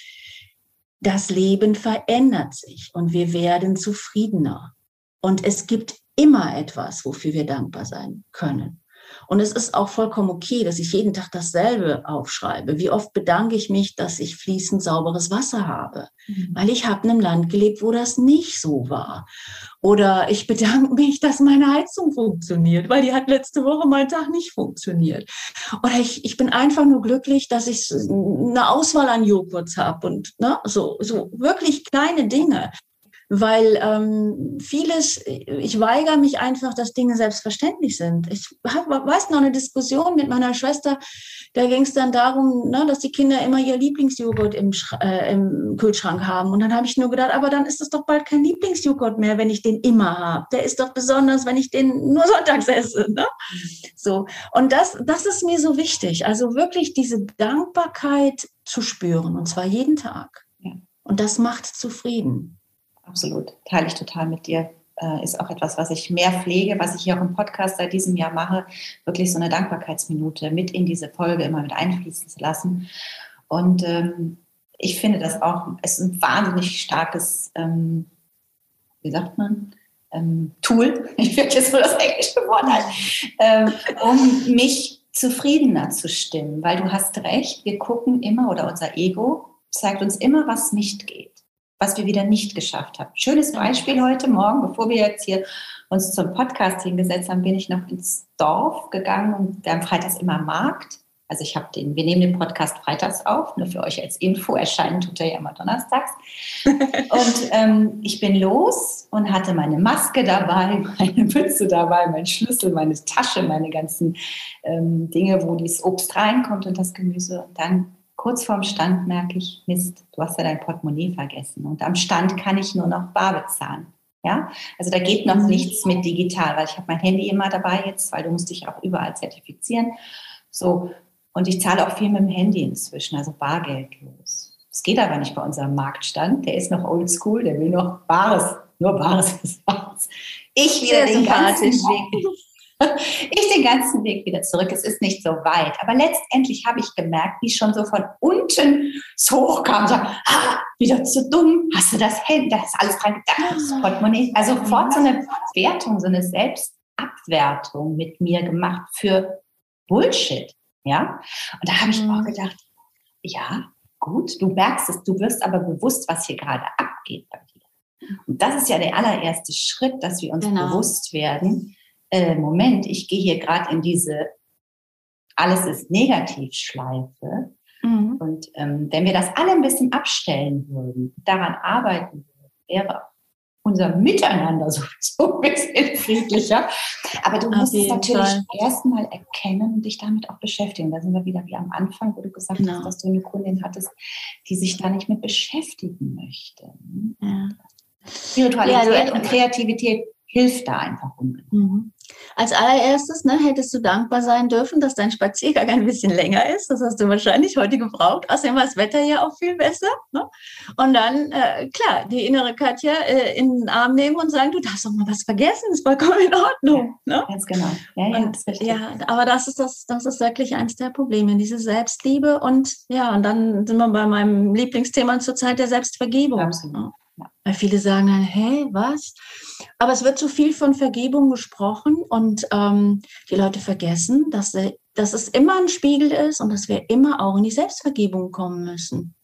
Das Leben verändert sich und wir werden zufriedener. Und es gibt immer etwas, wofür wir dankbar sein können. Und es ist auch vollkommen okay, dass ich jeden Tag dasselbe aufschreibe. Wie oft bedanke ich mich, dass ich fließend sauberes Wasser habe, mhm. weil ich habe in einem Land gelebt, wo das nicht so war. Oder ich bedanke mich, dass meine Heizung funktioniert, weil die hat letzte Woche mal Tag nicht funktioniert. Oder ich, ich bin einfach nur glücklich, dass ich eine Auswahl an Joghurts habe und ne, so, so wirklich kleine Dinge weil ähm, vieles, ich weigere mich einfach, dass Dinge selbstverständlich sind. Ich hab, weiß noch eine Diskussion mit meiner Schwester, da ging es dann darum, ne, dass die Kinder immer ihr Lieblingsjoghurt im, äh, im Kühlschrank haben. Und dann habe ich nur gedacht, aber dann ist es doch bald kein Lieblingsjoghurt mehr, wenn ich den immer habe. Der ist doch besonders, wenn ich den nur sonntags esse. Ne? So. Und das, das ist mir so wichtig. Also wirklich diese Dankbarkeit zu spüren, und zwar jeden Tag. Und das macht zufrieden absolut. Teile ich total mit dir. Äh, ist auch etwas, was ich mehr pflege, was ich hier auch im Podcast seit diesem Jahr mache, wirklich so eine Dankbarkeitsminute mit in diese Folge immer mit einfließen zu lassen. Und ähm, ich finde das auch, es ist ein wahnsinnig starkes, ähm, wie sagt man, ähm, Tool, ich werde jetzt nur das englische Wort ein, ähm, um mich zufriedener zu stimmen, weil du hast recht, wir gucken immer oder unser Ego zeigt uns immer, was nicht geht, was wir wieder nicht geschafft haben. Schönes Beispiel heute Morgen, bevor wir jetzt hier uns zum Podcast hingesetzt haben, bin ich noch ins Dorf gegangen und wir haben freitags immer Markt. Also ich habe den, wir nehmen den Podcast freitags auf, nur für euch als Info, erscheinen tut er ja immer donnerstags. und ähm, ich bin los und hatte meine Maske dabei, meine Mütze dabei, mein Schlüssel, meine Tasche, meine ganzen ähm, Dinge, wo dieses Obst reinkommt und das Gemüse. Und dann kurz vorm Stand merke ich, Mist, du hast ja dein Portemonnaie vergessen. Und am Stand kann ich nur noch bar bezahlen. Ja, also da geht noch mhm. nichts mit digital, weil ich habe mein Handy immer dabei jetzt, weil du musst dich auch überall zertifizieren. So, und ich zahle auch viel mit dem Handy inzwischen, also bargeldlos. Es geht aber nicht bei unserem Marktstand, der ist noch oldschool, der will noch Bares, nur Bares ist Bares. Ich wieder den ganzen Weg ich den ganzen Weg wieder zurück. Es ist nicht so weit. Aber letztendlich habe ich gemerkt, wie schon so von unten so hoch kam, so, ah, wieder zu dumm, hast du das Handy, da ist alles dran gedacht, das ah. Portemonnaie. Also sofort so eine Wertung, so eine Selbstabwertung mit mir gemacht für Bullshit. Ja, und da habe ich auch mhm. gedacht, ja, gut, du merkst es, du wirst aber bewusst, was hier gerade abgeht bei dir. Und das ist ja der allererste Schritt, dass wir uns genau. bewusst werden, äh, Moment, ich gehe hier gerade in diese alles ist negativ Schleife. Mhm. Und ähm, wenn wir das alle ein bisschen abstellen würden, daran arbeiten würden, wäre unser Miteinander sowieso ein bisschen friedlicher. Aber du musst es natürlich erstmal erkennen und dich damit auch beschäftigen. Da sind wir wieder wie am Anfang, wo du gesagt genau. hast, dass du eine Kundin hattest, die sich da nicht mit beschäftigen möchte. Ja. Spiritualität ja, und Kreativität hilft da einfach unbedingt. Mhm. Als allererstes ne, hättest du dankbar sein dürfen, dass dein Spaziergang ein bisschen länger ist. Das hast du wahrscheinlich heute gebraucht. Außerdem war das Wetter ja auch viel besser. Ne? Und dann, äh, klar, die innere Katja äh, in den Arm nehmen und sagen, du darfst doch mal was vergessen, ist vollkommen in Ordnung. Ja, ne? Ganz genau. Ja, ja, und, das ja, aber das ist, das, das ist wirklich eines der Probleme, diese Selbstliebe. Und ja, und dann sind wir bei meinem Lieblingsthema zur Zeit der Selbstvergebung. Absolut. Weil viele sagen dann, hä, was? Aber es wird zu viel von Vergebung gesprochen und ähm, die Leute vergessen, dass, dass es immer ein Spiegel ist und dass wir immer auch in die Selbstvergebung kommen müssen.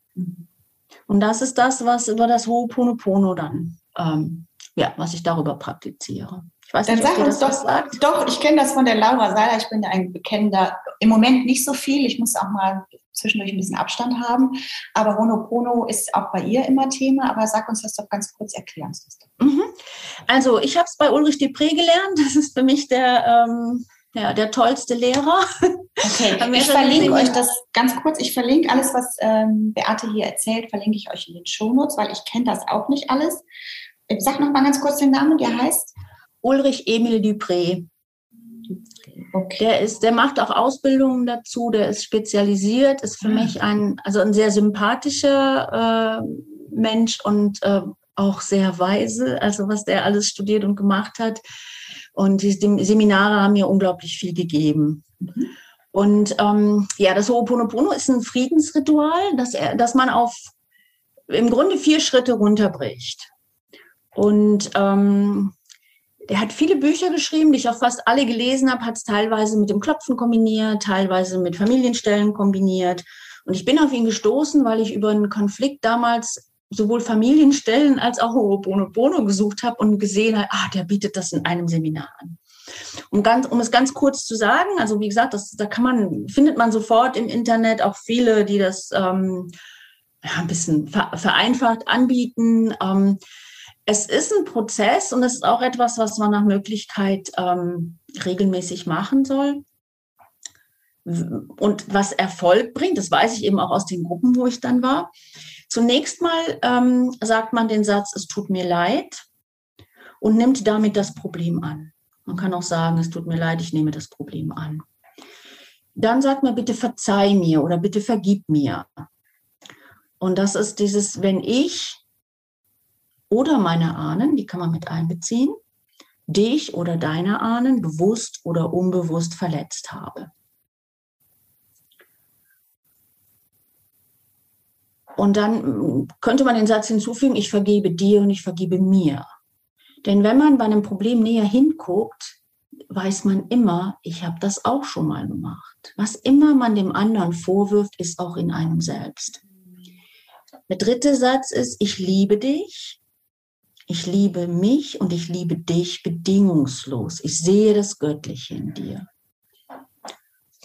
Und das ist das, was über das Ho'oponopono dann, ähm, ja, was ich darüber praktiziere. Ich weiß Dann nicht, sag uns doch, sagt. doch, ich kenne das von der Laura Seiler, ich bin ein bekennender, im Moment nicht so viel, ich muss auch mal zwischendurch ein bisschen Abstand haben, aber Honopono ist auch bei ihr immer Thema, aber sag uns das doch ganz kurz, erklären. Mhm. Also ich habe es bei Ulrich Depré gelernt, das ist für mich der... Ähm ja, der tollste Lehrer. Okay, ich verlinke euch das ganz kurz. Ich verlinke alles, was ähm, Beate hier erzählt, verlinke ich euch in den Shownotes, weil ich kenne das auch nicht alles. Sag noch mal ganz kurz den Namen, der heißt? Ulrich Emil Dupré. Okay. Der ist, der macht auch Ausbildungen dazu, der ist spezialisiert, ist für ah. mich ein, also ein sehr sympathischer äh, Mensch und äh, auch sehr weise, also was der alles studiert und gemacht hat. Und die Seminare haben mir unglaublich viel gegeben. Mhm. Und ähm, ja, das Ho'oponopono ist ein Friedensritual, dass, er, dass man auf im Grunde vier Schritte runterbricht. Und ähm, der hat viele Bücher geschrieben, die ich auch fast alle gelesen habe, hat es teilweise mit dem Klopfen kombiniert, teilweise mit Familienstellen kombiniert. Und ich bin auf ihn gestoßen, weil ich über einen Konflikt damals sowohl Familienstellen als auch Ho'oponopono gesucht habe und gesehen habe, ah, der bietet das in einem Seminar an. Um, ganz, um es ganz kurz zu sagen, also wie gesagt, das, da kann man, findet man sofort im Internet auch viele, die das ähm, ja, ein bisschen vereinfacht anbieten. Ähm, es ist ein Prozess und es ist auch etwas, was man nach Möglichkeit ähm, regelmäßig machen soll. Und was Erfolg bringt, das weiß ich eben auch aus den Gruppen, wo ich dann war. Zunächst mal ähm, sagt man den Satz, es tut mir leid und nimmt damit das Problem an. Man kann auch sagen, es tut mir leid, ich nehme das Problem an. Dann sagt man, bitte verzeih mir oder bitte vergib mir. Und das ist dieses, wenn ich oder meine Ahnen, die kann man mit einbeziehen, dich oder deine Ahnen bewusst oder unbewusst verletzt habe. Und dann könnte man den Satz hinzufügen, ich vergebe dir und ich vergebe mir. Denn wenn man bei einem Problem näher hinguckt, weiß man immer, ich habe das auch schon mal gemacht. Was immer man dem anderen vorwirft, ist auch in einem selbst. Der dritte Satz ist, ich liebe dich, ich liebe mich und ich liebe dich bedingungslos. Ich sehe das Göttliche in dir.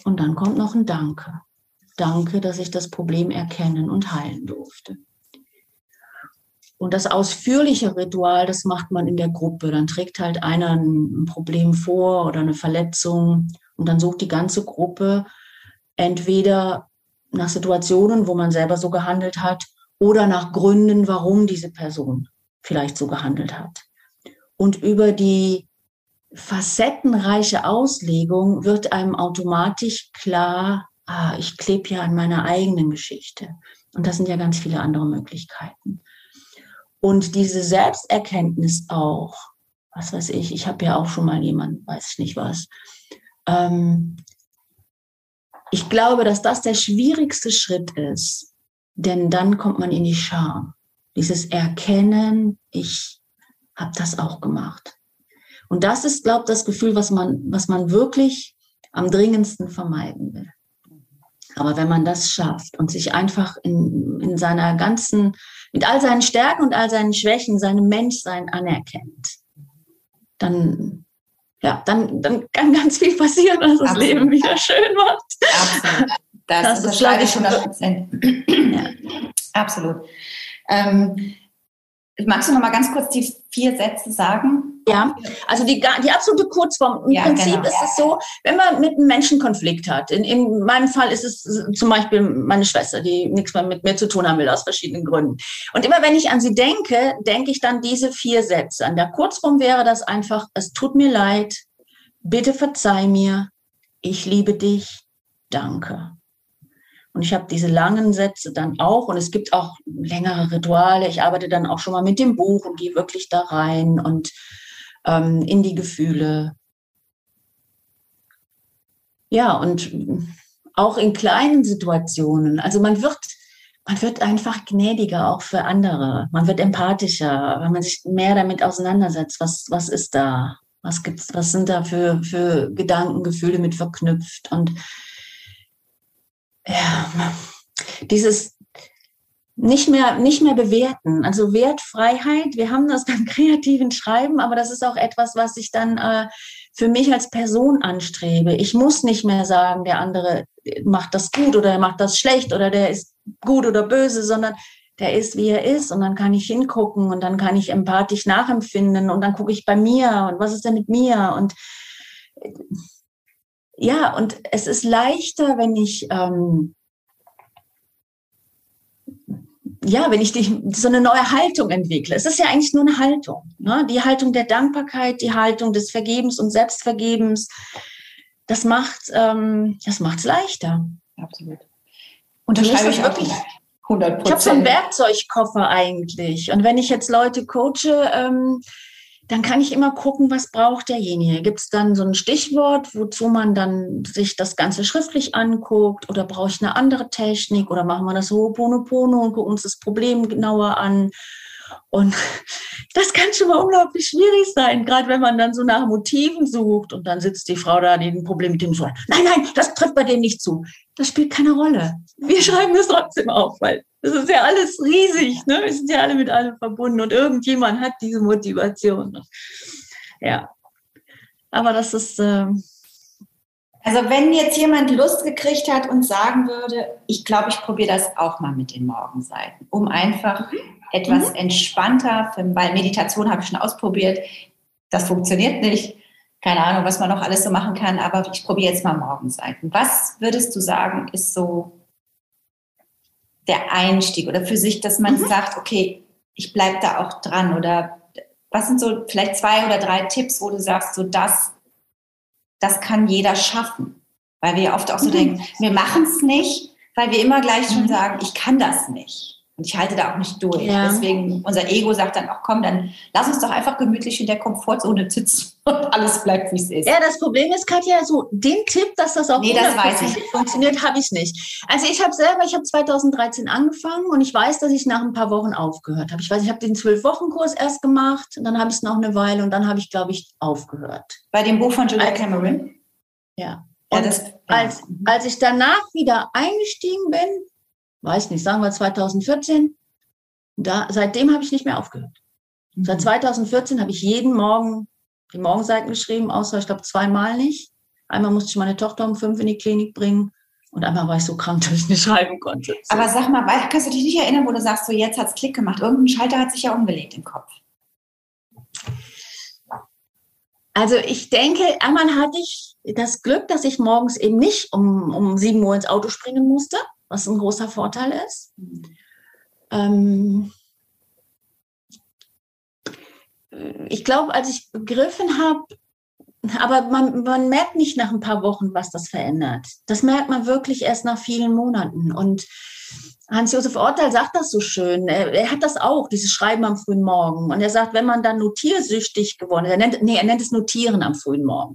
Und dann kommt noch ein Danke. Danke, dass ich das Problem erkennen und heilen durfte. Und das ausführliche Ritual, das macht man in der Gruppe. Dann trägt halt einer ein Problem vor oder eine Verletzung und dann sucht die ganze Gruppe entweder nach Situationen, wo man selber so gehandelt hat, oder nach Gründen, warum diese Person vielleicht so gehandelt hat. Und über die facettenreiche Auslegung wird einem automatisch klar, ah, ich klebe ja an meiner eigenen Geschichte. Und das sind ja ganz viele andere Möglichkeiten. Und diese Selbsterkenntnis auch, was weiß ich, ich habe ja auch schon mal jemanden, weiß ich nicht was. Ähm, ich glaube, dass das der schwierigste Schritt ist, denn dann kommt man in die Scham. Dieses Erkennen, ich habe das auch gemacht. Und das ist, glaube ich, das Gefühl, was man, was man wirklich am dringendsten vermeiden will. Aber wenn man das schafft und sich einfach in, in seiner ganzen, mit all seinen Stärken und all seinen Schwächen, seinem Menschsein anerkennt, dann, ja, dann, dann kann ganz viel passieren, dass das Absolut. Leben wieder schön wird. Absolut. Das, das ist ich 100 Prozent. ja. Absolut. Ähm, magst du noch mal ganz kurz die vier Sätze sagen? Ja, also die, die absolute Kurzform. Im ja, Prinzip genau. ist es so, wenn man mit einem Menschen Konflikt hat. In, in meinem Fall ist es zum Beispiel meine Schwester, die nichts mehr mit mir zu tun haben will, aus verschiedenen Gründen. Und immer wenn ich an sie denke, denke ich dann diese vier Sätze. An der Kurzform wäre das einfach, es tut mir leid, bitte verzeih mir, ich liebe dich, danke. Und ich habe diese langen Sätze dann auch und es gibt auch längere Rituale. Ich arbeite dann auch schon mal mit dem Buch und gehe wirklich da rein und ähm, in die Gefühle. Ja, und auch in kleinen Situationen. Also man wird, man wird einfach gnädiger auch für andere. Man wird empathischer, wenn man sich mehr damit auseinandersetzt. Was, was ist da? Was gibt's, was sind da für, für Gedanken, Gefühle mit verknüpft? Und ja, dieses nicht mehr, nicht mehr bewerten. Also Wertfreiheit, wir haben das beim kreativen Schreiben, aber das ist auch etwas, was ich dann äh, für mich als Person anstrebe. Ich muss nicht mehr sagen, der andere macht das gut oder er macht das schlecht oder der ist gut oder böse, sondern der ist, wie er ist und dann kann ich hingucken und dann kann ich empathisch nachempfinden und dann gucke ich bei mir und was ist denn mit mir und ja, und es ist leichter, wenn ich ähm, ja, wenn ich die, so eine neue Haltung entwickle. Es ist ja eigentlich nur eine Haltung. Ne? Die Haltung der Dankbarkeit, die Haltung des Vergebens und Selbstvergebens. Das macht ähm, das macht's leichter. Absolut. Unterschreibe ich wirklich. 100 Ich habe so einen Werkzeugkoffer eigentlich. Und wenn ich jetzt Leute coache, ähm, dann kann ich immer gucken, was braucht derjenige. Gibt es dann so ein Stichwort, wozu man dann sich das Ganze schriftlich anguckt oder brauche ich eine andere Technik oder machen wir das Ho'oponopono und gucken uns das Problem genauer an. Und das kann schon mal unglaublich schwierig sein, gerade wenn man dann so nach Motiven sucht und dann sitzt die Frau da, die ein Problem mit dem so, nein, nein, das trifft bei dem nicht zu. Das spielt keine Rolle. Wir schreiben das trotzdem auf, weil das ist ja alles riesig, ne? Wir sind ja alle mit allem verbunden und irgendjemand hat diese Motivation. Ja. Aber das ist. Äh also, wenn jetzt jemand Lust gekriegt hat und sagen würde, ich glaube, ich probiere das auch mal mit den Morgenseiten, um einfach mhm. etwas mhm. entspannter, weil Meditation habe ich schon ausprobiert, das funktioniert nicht. Keine Ahnung, was man noch alles so machen kann, aber ich probiere jetzt mal Morgenseiten. Was würdest du sagen, ist so der Einstieg oder für sich, dass man mhm. sagt, okay, ich bleibe da auch dran oder was sind so vielleicht zwei oder drei Tipps, wo du sagst, so das, das kann jeder schaffen, weil wir oft auch so mhm. denken, wir machen es nicht, weil wir immer gleich schon mhm. sagen, ich kann das nicht. Und ich halte da auch nicht durch. Ja. Deswegen, unser Ego sagt dann auch, komm, dann lass uns doch einfach gemütlich in der Komfortzone sitzen und alles bleibt, wie es ist. Ja, das Problem ist, Katja, so den Tipp, dass das auch Nee, das weiß ich. funktioniert, habe ich nicht. Also ich habe selber, ich habe 2013 angefangen und ich weiß, dass ich nach ein paar Wochen aufgehört habe. Ich weiß, ich habe den zwölf-Wochen-Kurs erst gemacht und dann habe ich es noch eine Weile und dann habe ich, glaube ich, aufgehört. Bei dem Buch von Julia Cameron. Ja. Ja, Und das, ja. als, als ich danach wieder eingestiegen bin, weiß nicht, sagen wir 2014, da, seitdem habe ich nicht mehr aufgehört. Mhm. Seit 2014 habe ich jeden Morgen die Morgenseiten geschrieben, außer ich glaube zweimal nicht. Einmal musste ich meine Tochter um fünf in die Klinik bringen und einmal war ich so krank, dass ich nicht schreiben konnte. So. Aber sag mal, kannst du dich nicht erinnern, wo du sagst, so jetzt hat es Klick gemacht. Irgendein Schalter hat sich ja umgelegt im Kopf. Also ich denke, einmal hatte ich das Glück, dass ich morgens eben nicht um, um 7 Uhr ins Auto springen musste, was ein großer Vorteil ist. Ähm, ich glaube, als ich begriffen habe, aber man, man merkt nicht nach ein paar Wochen, was das verändert. Das merkt man wirklich erst nach vielen Monaten. Und Hans-Josef Orteil sagt das so schön. Er, er hat das auch, dieses Schreiben am frühen Morgen. Und er sagt, wenn man dann notiersüchtig geworden ist, er nennt, nee, er nennt es Notieren am frühen Morgen.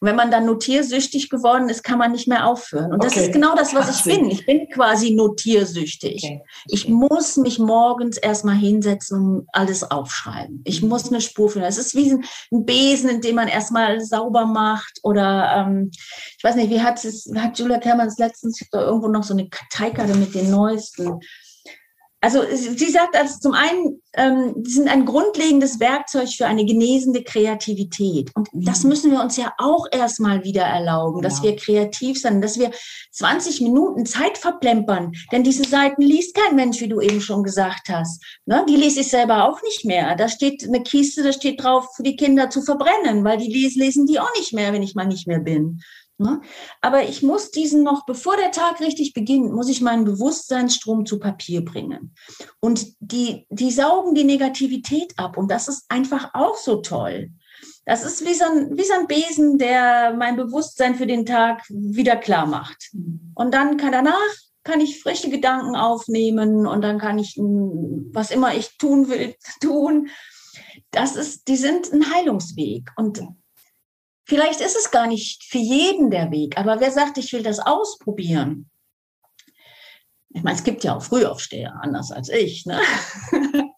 Und wenn man dann notiersüchtig geworden ist, kann man nicht mehr aufhören. Und das Okay. ist genau das, was ich bin. Ich bin quasi notiersüchtig. Okay. Ich muss mich morgens erstmal hinsetzen und alles aufschreiben. Ich muss eine Spur finden. Es ist wie ein Besen, in dem man erstmal sauber macht. Oder ähm, ich weiß nicht, wie hat es, hat Julia Kermann letztens, ich habe da irgendwo noch so eine Karteikarte mit den neuesten. Also sie sie sagt, also zum einen, ähm, die sind ein grundlegendes Werkzeug für eine genesende Kreativität. Und das Mhm. müssen wir uns ja auch erstmal wieder erlauben, dass Genau. wir kreativ sind, dass wir 20 Minuten Zeit verplempern. Denn diese Seiten liest kein Mensch, wie du eben schon gesagt hast. Ne? Die lese ich selber auch nicht mehr. Da steht eine Kiste, da steht drauf, für die Kinder zu verbrennen, weil die lesen die auch nicht mehr, wenn ich mal nicht mehr bin. Ne? Aber ich muss diesen noch, bevor der Tag richtig beginnt, muss ich meinen Bewusstseinsstrom zu Papier bringen. Und die, die saugen die Negativität ab. Und das ist einfach auch so toll. Das ist wie so, ein, wie so ein Besen, der mein Bewusstsein für den Tag wieder klar macht. Und dann kann danach kann ich frische Gedanken aufnehmen und dann kann ich, mm, was immer ich tun will, tun. Das ist, die sind ein Heilungsweg. Und vielleicht ist es gar nicht für jeden der Weg, aber wer sagt, ich will das ausprobieren? Ich meine, es gibt ja auch Frühaufsteher, anders als ich. Ne?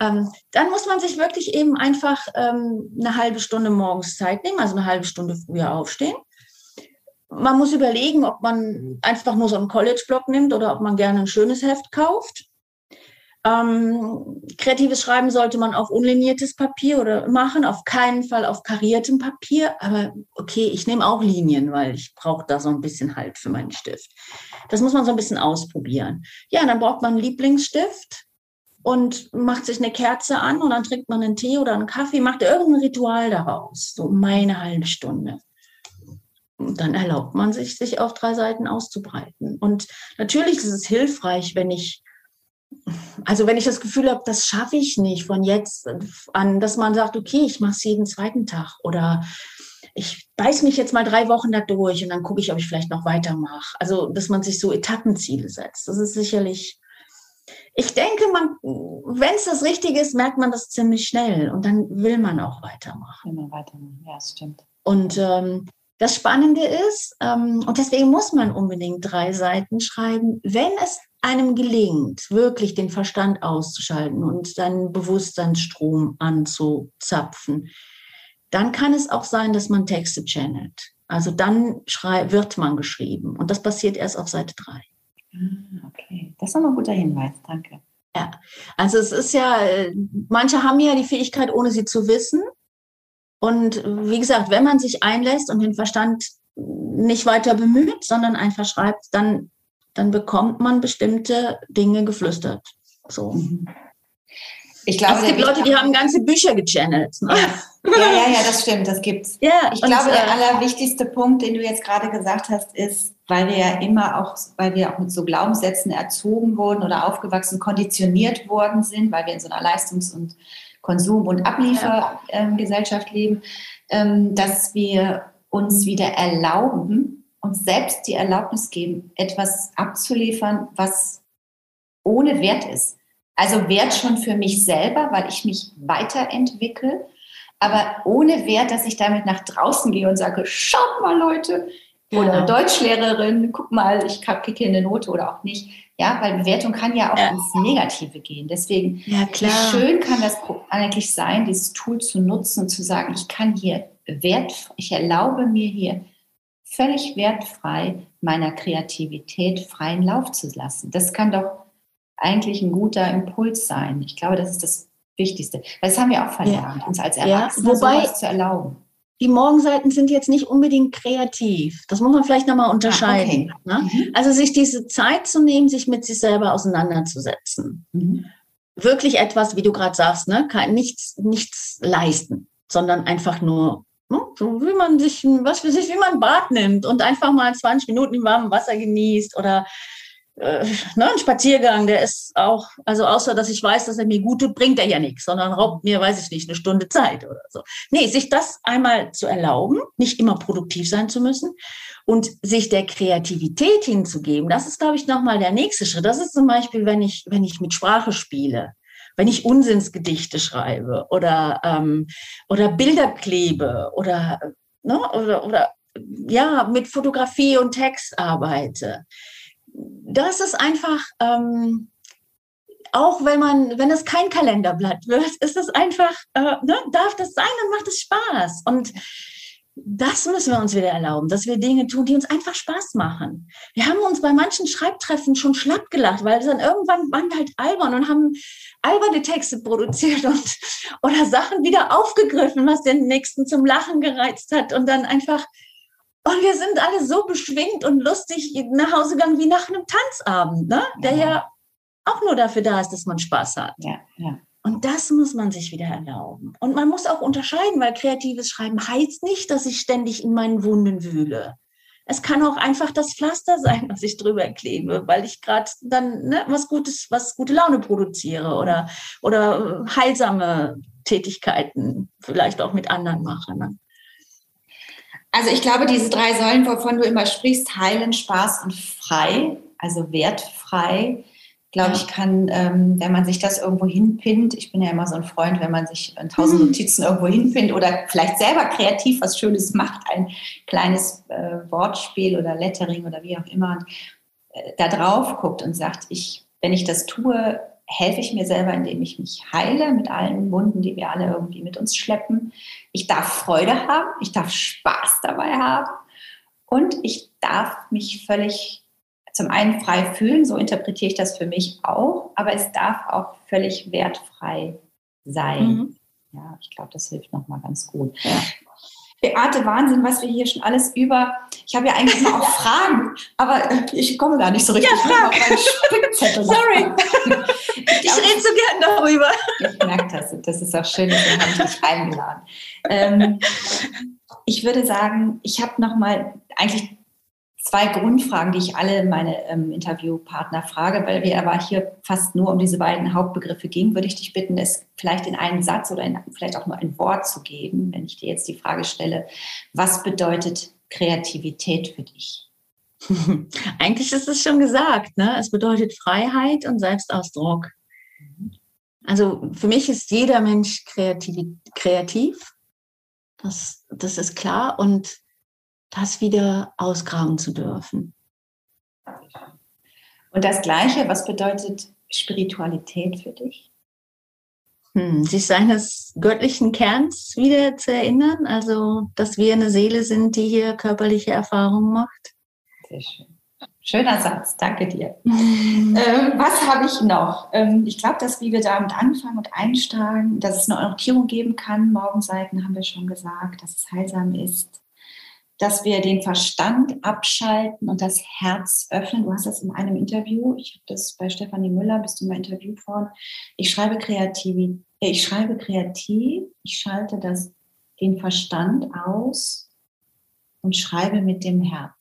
ähm, dann muss man sich wirklich eben einfach ähm, eine halbe Stunde morgens Zeit nehmen, also eine halbe Stunde früher aufstehen. Man muss überlegen, ob man einfach nur so einen College-Block nimmt oder ob man gerne ein schönes Heft kauft. Ähm, kreatives Schreiben sollte man auf unliniertes Papier oder machen, auf keinen Fall auf kariertem Papier. Aber okay, ich nehme auch Linien, weil ich brauche da so ein bisschen Halt für meinen Stift. Das muss man so ein bisschen ausprobieren. Ja, dann braucht man einen Lieblingsstift und macht sich eine Kerze an und dann trinkt man einen Tee oder einen Kaffee, macht irgendein Ritual daraus, so meine halbe Stunde. Und dann erlaubt man sich, sich auf drei Seiten auszubreiten. Und natürlich ist es hilfreich, wenn ich also wenn ich das Gefühl habe, das schaffe ich nicht von jetzt an, dass man sagt, okay, ich mache es jeden zweiten Tag oder ich beiß mich jetzt mal drei Wochen da durch und dann gucke ich, ob ich vielleicht noch weitermache. Also dass man sich so Etappenziele setzt. Das ist sicherlich, ich denke, man, wenn es das Richtige ist, merkt man das ziemlich schnell und dann will man auch weitermachen. Immer weitermachen. Ja, das stimmt. Und ähm, das Spannende ist, ähm, und deswegen muss man unbedingt drei Seiten schreiben, wenn es einem gelingt, wirklich den Verstand auszuschalten und seinen Bewusstseinsstrom anzuzapfen, dann kann es auch sein, dass man Texte channelt. Also dann wird man geschrieben. Und das passiert erst auf Seite drei. Ah, Okay, das ist nochmal ein guter Hinweis. Danke. Also es ist ja, äh, manche haben ja die Fähigkeit, ohne sie zu wissen. Und wie gesagt, wenn man sich einlässt und den Verstand nicht weiter bemüht, sondern einfach schreibt, dann, dann bekommt man bestimmte Dinge geflüstert. So. Ich glaube, es gibt Leute, die haben ganze Bücher gechannelt. Ne? Ja, ja, ja, das stimmt, das gibt's. Ja, Ich glaube, der allerwichtigste Punkt, den du jetzt gerade gesagt hast, ist, weil wir ja immer auch, weil wir auch mit so Glaubenssätzen erzogen wurden oder aufgewachsen, konditioniert worden sind, weil wir in so einer Leistungs- und Konsum- und Abliefergesellschaft leben, ähm, dass wir uns wieder erlauben, uns selbst die Erlaubnis geben, etwas abzuliefern, was ohne Wert ist. Also Wert schon für mich selber, weil ich mich weiterentwickle, aber ohne Wert, dass ich damit nach draußen gehe und sage, schaut mal Leute, oder genau. Deutschlehrerin, guck mal, ich kriege hier eine Note oder auch nicht. Ja, weil Bewertung kann ja auch ja. ins Negative gehen. Deswegen, ja, wie schön kann das eigentlich sein, dieses Tool zu nutzen und zu sagen, ich kann hier wert, ich erlaube mir hier völlig wertfrei meiner Kreativität freien Lauf zu lassen. Das kann doch eigentlich ein guter Impuls sein. Ich glaube, das ist das Wichtigste. Das haben wir auch verlernt, ja. uns als Erwachsene ja, wobei, sowas zu erlauben die Morgenseiten sind jetzt nicht unbedingt kreativ. Das muss man vielleicht nochmal unterscheiden. Ah, okay. ne? mhm. Also sich diese Zeit zu nehmen, sich mit sich selber auseinanderzusetzen. Mhm. Wirklich etwas, wie du gerade sagst, ne? Nichts, nichts leisten, sondern einfach nur? So wie man sich, was für sich, wie man Bad nimmt und einfach mal 20 Minuten im warmen Wasser genießt oder äh, ne, ein Spaziergang, der ist auch, also außer dass ich weiß, dass er mir gut tut, bringt er ja nichts, sondern raubt mir, weiß ich nicht, eine Stunde Zeit oder so. Nee, sich das einmal zu erlauben, nicht immer produktiv sein zu müssen und sich der Kreativität hinzugeben, das ist, glaube ich, nochmal der nächste Schritt. Das ist zum Beispiel, wenn ich, wenn ich mit Sprache spiele, wenn ich Unsinnsgedichte schreibe oder, ähm, oder Bilder klebe oder, ne, oder, oder ja, mit Fotografie und Text arbeite das ist einfach, ähm, auch wenn man, wenn es kein Kalenderblatt wird, ist es einfach, äh, ne, darf das sein, dann macht es Spaß. Und das müssen wir uns wieder erlauben, dass wir Dinge tun, die uns einfach Spaß machen. Wir haben uns bei manchen Schreibtreffen schon schlapp gelacht, weil dann irgendwann waren wir halt albern und haben alberne Texte produziert und oder Sachen wieder aufgegriffen, was den Nächsten zum Lachen gereizt hat und dann einfach und wir sind alle so beschwingt und lustig nach Hause gegangen wie nach einem Tanzabend, ne? der ja. ja auch nur dafür da ist, dass man Spaß hat. Ja, ja. Und das muss man sich wieder erlauben. Und man muss auch unterscheiden, weil kreatives Schreiben heißt nicht, dass ich ständig in meinen Wunden wühle. Es kann auch einfach das Pflaster sein, was ich drüber klebe, weil ich gerade dann ne, was Gutes, was gute Laune produziere oder, oder heilsame Tätigkeiten vielleicht auch mit anderen mache. Ne? Also ich glaube, diese drei Säulen, wovon du immer sprichst, heilen, Spaß und frei, also wertfrei, glaube ich, kann, ähm, wenn man sich das irgendwo hinpinnt, ich bin ja immer so ein Freund, wenn man sich in tausend mhm. Notizen irgendwo hinpinnt oder vielleicht selber kreativ was Schönes macht, ein kleines äh, Wortspiel oder Lettering oder wie auch immer, und, äh, da drauf guckt und sagt, ich, wenn ich das tue, helfe ich mir selber, indem ich mich heile mit allen Wunden, die wir alle irgendwie mit uns schleppen. Ich darf Freude haben, ich darf Spaß dabei haben und ich darf mich völlig zum einen frei fühlen, so interpretiere ich das für mich auch, aber es darf auch völlig wertfrei sein. Mhm. Ja, ich glaube, das hilft nochmal ganz gut. Ja. Beate, Wahnsinn, was wir hier schon alles über. Ich habe ja eigentlich immer auch Fragen, aber äh, ich komme da nicht so richtig. Ja, ich Sorry. ich rede so gern darüber. Ich merke das. Das ist auch schön, deswegen habe ich dich eingeladen. Ähm, ich würde sagen, ich habe nochmal eigentlich zwei Grundfragen, die ich alle meine ähm, Interviewpartner frage, weil wir aber hier fast nur um diese beiden Hauptbegriffe ging, würde ich dich bitten, es vielleicht in einen Satz oder in, vielleicht auch nur ein Wort zu geben, wenn ich dir jetzt die Frage stelle, was bedeutet Kreativität für dich? Eigentlich ist es schon gesagt, ne? es bedeutet Freiheit und Selbstausdruck. Also für mich ist jeder Mensch kreativ, kreativ. Das, das ist klar. Und das wieder ausgraben zu dürfen. Und das Gleiche, was bedeutet Spiritualität für dich? Hm, sich seines göttlichen Kerns wieder zu erinnern, also dass wir eine Seele sind, die hier körperliche Erfahrungen macht. Sehr schön. Schöner Satz, danke dir. ähm, was habe ich noch? Ähm, ich glaube, dass wie wir damit anfangen und einsteigen, dass es eine Orientierung geben kann. Morgenseiten haben wir schon gesagt, dass es heilsam ist, dass wir den Verstand abschalten und das Herz öffnen. Du hast das in einem Interview, ich habe das bei Stefanie Müller, bist du mal interviewt worden. Ich schreibe kreativ, äh, ich schreibe kreativ, ich schalte das, den Verstand aus und schreibe mit dem Herzen.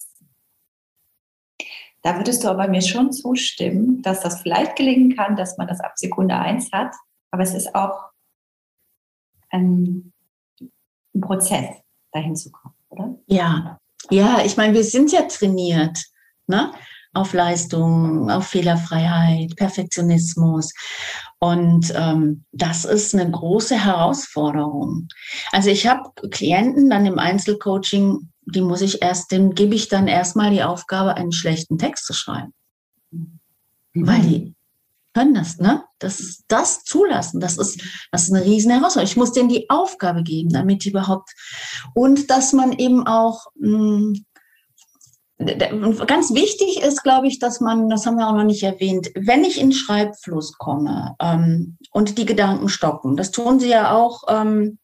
Da würdest du aber mir schon zustimmen, dass das vielleicht gelingen kann, dass man das ab Sekunde eins hat, aber es ist auch ein, ein Prozess, dahin zu kommen oder? Ja, ja, ich meine, wir sind ja trainiert. Ne? auf Leistung, auf Fehlerfreiheit, Perfektionismus. Und ähm, das ist eine große Herausforderung. Also ich habe Klienten dann im Einzelcoaching, die muss ich erst, dem gebe ich dann erstmal die Aufgabe, einen schlechten Text zu schreiben. Mhm. Weil die können das, ne? Das, das zulassen, das ist, das ist eine riesen Herausforderung. Ich muss denen die Aufgabe geben, damit die überhaupt, und dass man eben auch, mh, hm, ganz wichtig ist, glaube ich, dass man, das haben wir auch noch nicht erwähnt, wenn ich in Schreibfluss komme ähm, und die Gedanken stoppen, das tun sie ja auch, ähm,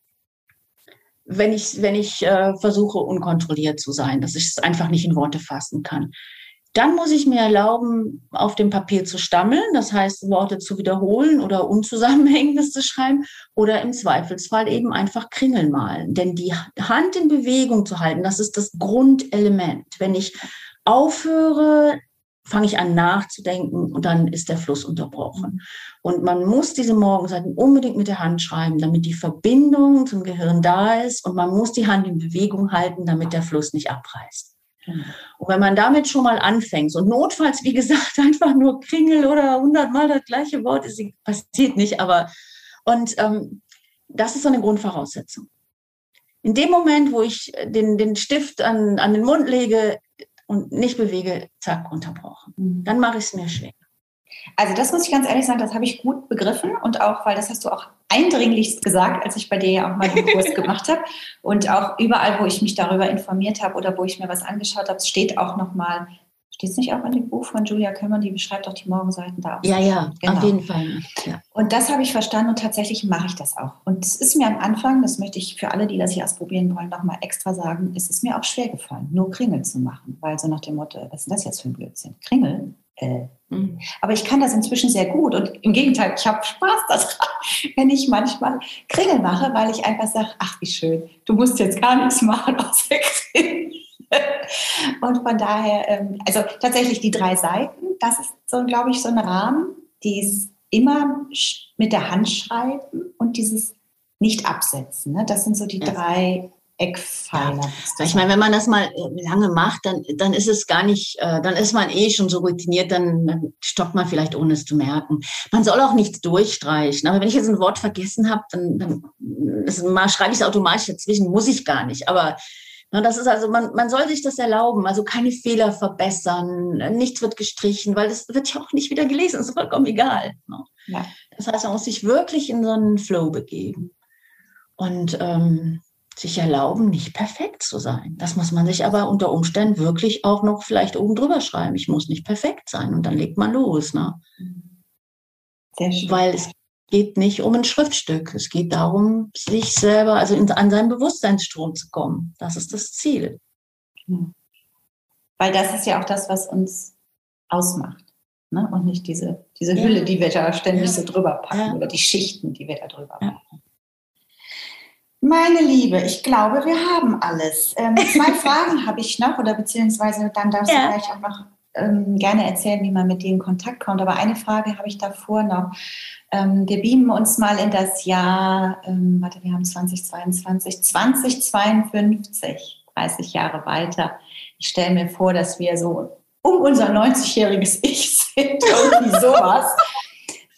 wenn ich, wenn ich äh, versuche, unkontrolliert zu sein, dass ich es einfach nicht in Worte fassen kann. Dann muss ich mir erlauben, auf dem Papier zu stammeln, das heißt, Worte zu wiederholen oder Unzusammenhängendes zu schreiben oder im Zweifelsfall eben einfach Kringeln malen. Denn die Hand in Bewegung zu halten, das ist das Grundelement. Wenn ich aufhöre, fange ich an nachzudenken und dann ist der Fluss unterbrochen. Und man muss diese Morgenseiten unbedingt mit der Hand schreiben, damit die Verbindung zum Gehirn da ist und man muss die Hand in Bewegung halten, damit der Fluss nicht abreißt. Und wenn man damit schon mal anfängt und notfalls, wie gesagt, einfach nur Kringel oder hundertmal das gleiche Wort, ist, passiert nicht, aber und ähm, das ist so eine Grundvoraussetzung. In dem Moment, wo ich den, den Stift an, an den Mund lege und nicht bewege, zack, unterbrochen. Mhm. Dann mache ich es mir schwer. Also das muss ich ganz ehrlich sagen, das habe ich gut begriffen und auch, weil das hast du auch eindringlichst gesagt, als ich bei dir ja auch mal den Kurs gemacht habe und auch überall, wo ich mich darüber informiert habe oder wo ich mir was angeschaut habe, steht auch nochmal, steht es nicht auch in dem Buch von Julia Kömmern, die beschreibt auch die Morgenseiten da. Auch ja, ja, genau. auf jeden Fall. Ja. Und das habe ich verstanden und tatsächlich mache ich das auch. Und es ist mir am Anfang, das möchte ich für alle, die das hier ausprobieren wollen, nochmal extra sagen, es ist mir auch schwer gefallen, nur Kringel zu machen, weil so nach dem Motto, was ist das jetzt für ein Blödsinn? Kringel? Äh. Aber ich kann das inzwischen sehr gut und im Gegenteil, ich habe Spaß daran, wenn ich manchmal Kringel mache, weil ich einfach sage, ach wie schön, du musst jetzt gar nichts machen außer Kringel. Und von daher, ähm, also tatsächlich die drei Seiten, das ist so, glaube ich, so ein Rahmen, die ist immer mit der Hand schreiben und dieses nicht absetzen. Ne? Das sind so die drei Eckpfeiler. Ja. Ich meine, wenn man das mal äh, lange macht, dann, dann ist es gar nicht, äh, dann ist man eh schon so routiniert, dann, dann stoppt man vielleicht, ohne es zu merken. Man soll auch nichts durchstreichen. Aber wenn ich jetzt ein Wort vergessen habe, dann, dann das, mal schreibe ich es automatisch dazwischen, muss ich gar nicht. Aber na, das ist also, man, man soll sich das erlauben, also keine Fehler verbessern, nichts wird gestrichen, weil das wird ja auch nicht wieder gelesen, ist vollkommen egal. Ne? Ja. Das heißt, man muss sich wirklich in so einen Flow begeben. Und ähm, sich erlauben, nicht perfekt zu sein. Das muss man sich aber unter Umständen wirklich auch noch vielleicht oben drüber schreiben. Ich muss nicht perfekt sein und dann legt man los. Ne? Sehr schön. Weil es geht nicht um ein Schriftstück. Es geht darum, sich selber, also in, an seinen Bewusstseinsstrom zu kommen. Das ist das Ziel. Weil das ist ja auch das, was uns ausmacht. Ne? Und nicht diese, diese Hülle, die wir da ständig ja. so drüber packen ja. oder die Schichten, die wir da drüber packen. Meine Liebe, ich glaube, wir haben alles. Ähm, zwei Fragen habe ich noch, oder beziehungsweise dann darfst ja. du gleich auch noch ähm, gerne erzählen, wie man mit dir in Kontakt kommt. Aber eine Frage habe ich davor noch. Ähm, wir beamen uns mal in das Jahr, ähm, warte, wir haben 2022, 2052, 30 Jahre weiter. Ich stelle mir vor, dass wir so um unser 90-jähriges Ich sind, irgendwie sowas.